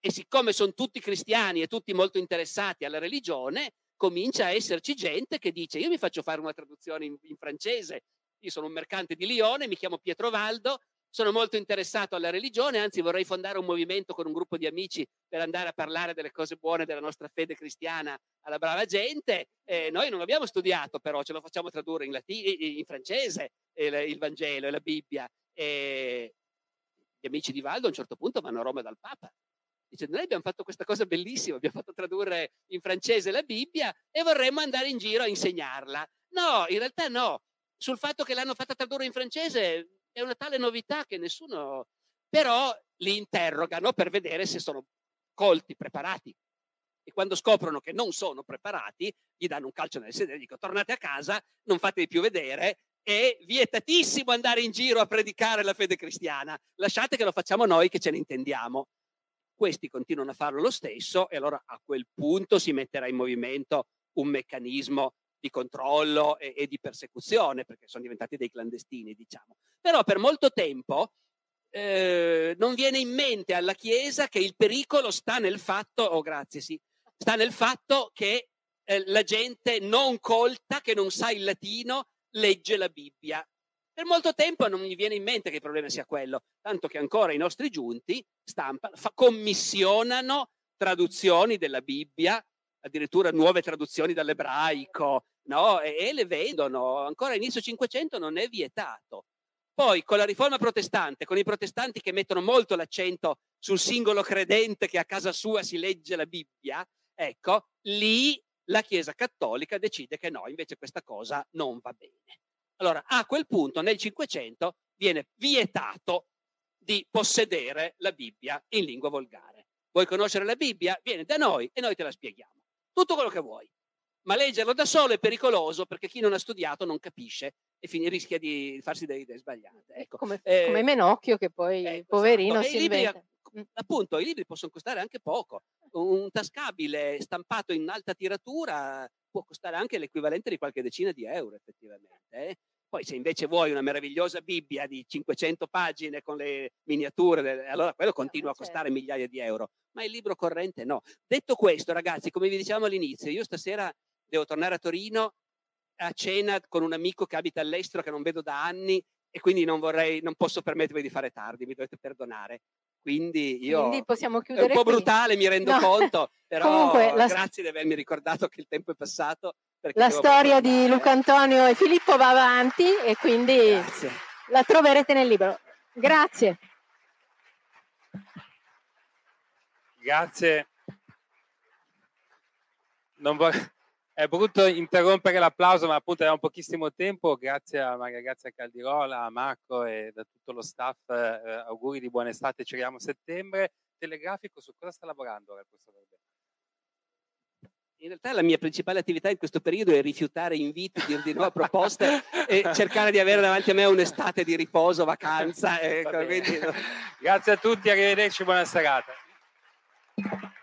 E siccome sono tutti cristiani e tutti molto interessati alla religione, comincia a esserci gente che dice io mi faccio fare una traduzione in, in francese, io sono un mercante di Lione, mi chiamo Pietro Valdo, sono molto interessato alla religione, anzi vorrei fondare un movimento con un gruppo di amici per andare a parlare delle cose buone della nostra fede cristiana alla brava gente. Eh, noi non abbiamo studiato, però ce lo facciamo tradurre in, latino, in francese il, il, Vangelo e la Bibbia. E gli amici di Valdo a un certo punto vanno a Roma dal Papa. Dice, noi abbiamo fatto questa cosa bellissima, abbiamo fatto tradurre in francese la Bibbia e vorremmo andare in giro a insegnarla. No, in realtà no. Sul fatto che l'hanno fatta tradurre in francese è una tale novità che nessuno... Però li interrogano per vedere se sono colti, preparati. E quando scoprono che non sono preparati, gli danno un calcio nel sedere e dicono tornate a casa, non fatevi più vedere, è vietatissimo andare in giro a predicare la fede cristiana. Lasciate che lo facciamo noi che ce ne intendiamo. Questi continuano a farlo lo stesso e allora a quel punto si metterà in movimento un meccanismo di controllo e, e, di persecuzione, perché sono diventati dei clandestini, diciamo. Però per molto tempo eh, non viene in mente alla Chiesa che il pericolo sta nel fatto, oh grazie, sì, sta nel fatto che eh, la gente non colta, che non sa il latino, legge la Bibbia. Per molto tempo non mi viene in mente che il problema sia quello, tanto che ancora i nostri giunti stampano, fa, commissionano traduzioni della Bibbia addirittura nuove traduzioni dall'ebraico, no? e, e le vendono. Ancora inizio 500 non è vietato. Poi con la riforma protestante, con i protestanti che mettono molto l'accento sul singolo credente che a casa sua si legge la Bibbia, ecco, lì la Chiesa cattolica decide che no, invece questa cosa non va bene. Allora, a quel punto, nel 500, viene vietato di possedere la Bibbia in lingua volgare. Vuoi conoscere la Bibbia? Vieni da noi e noi te la spieghiamo tutto quello che vuoi. Ma leggerlo da solo è pericoloso perché chi non ha studiato non capisce e fin- rischia di farsi delle idee sbagliate. Ecco. Come, eh, come, Menocchio che poi, ecco, poverino, esatto. si libri, inventa. Mm. Appunto, i libri possono costare anche poco. Un tascabile stampato in alta tiratura può costare anche l'equivalente di qualche decina di euro, effettivamente. Eh? Poi se invece vuoi una meravigliosa Bibbia di 500 pagine con le miniature, allora quello continua a certo. costare migliaia di euro, ma il libro corrente no. Detto questo, ragazzi, come vi dicevamo all'inizio, io stasera devo tornare a Torino a cena con un amico che abita all'estero che non vedo da anni e quindi non vorrei, non posso permettermi di fare tardi, mi dovete perdonare. Quindi io quindi possiamo chiudere è un po' qui. brutale, mi rendo no. conto, però Comunque, grazie di avermi ricordato che il tempo è passato la storia di Luca Antonio e Filippo va avanti e quindi Grazie. la troverete nel libro. Grazie. Grazie. Non vorrei... È brutto interrompere l'applauso, ma appunto avevamo pochissimo tempo. Grazie a Maria Grazia Caldirola, a Marco e da tutto lo staff. Eh, auguri di buona estate, ci vediamo a settembre. Telegrafico, su cosa sta lavorando ora il professor in realtà la mia principale attività in questo periodo è rifiutare inviti, dire di no a proposte e cercare di avere davanti a me un'estate di riposo, vacanza. Ecco, quindi... Grazie a tutti, arrivederci, buona serata. Thank you.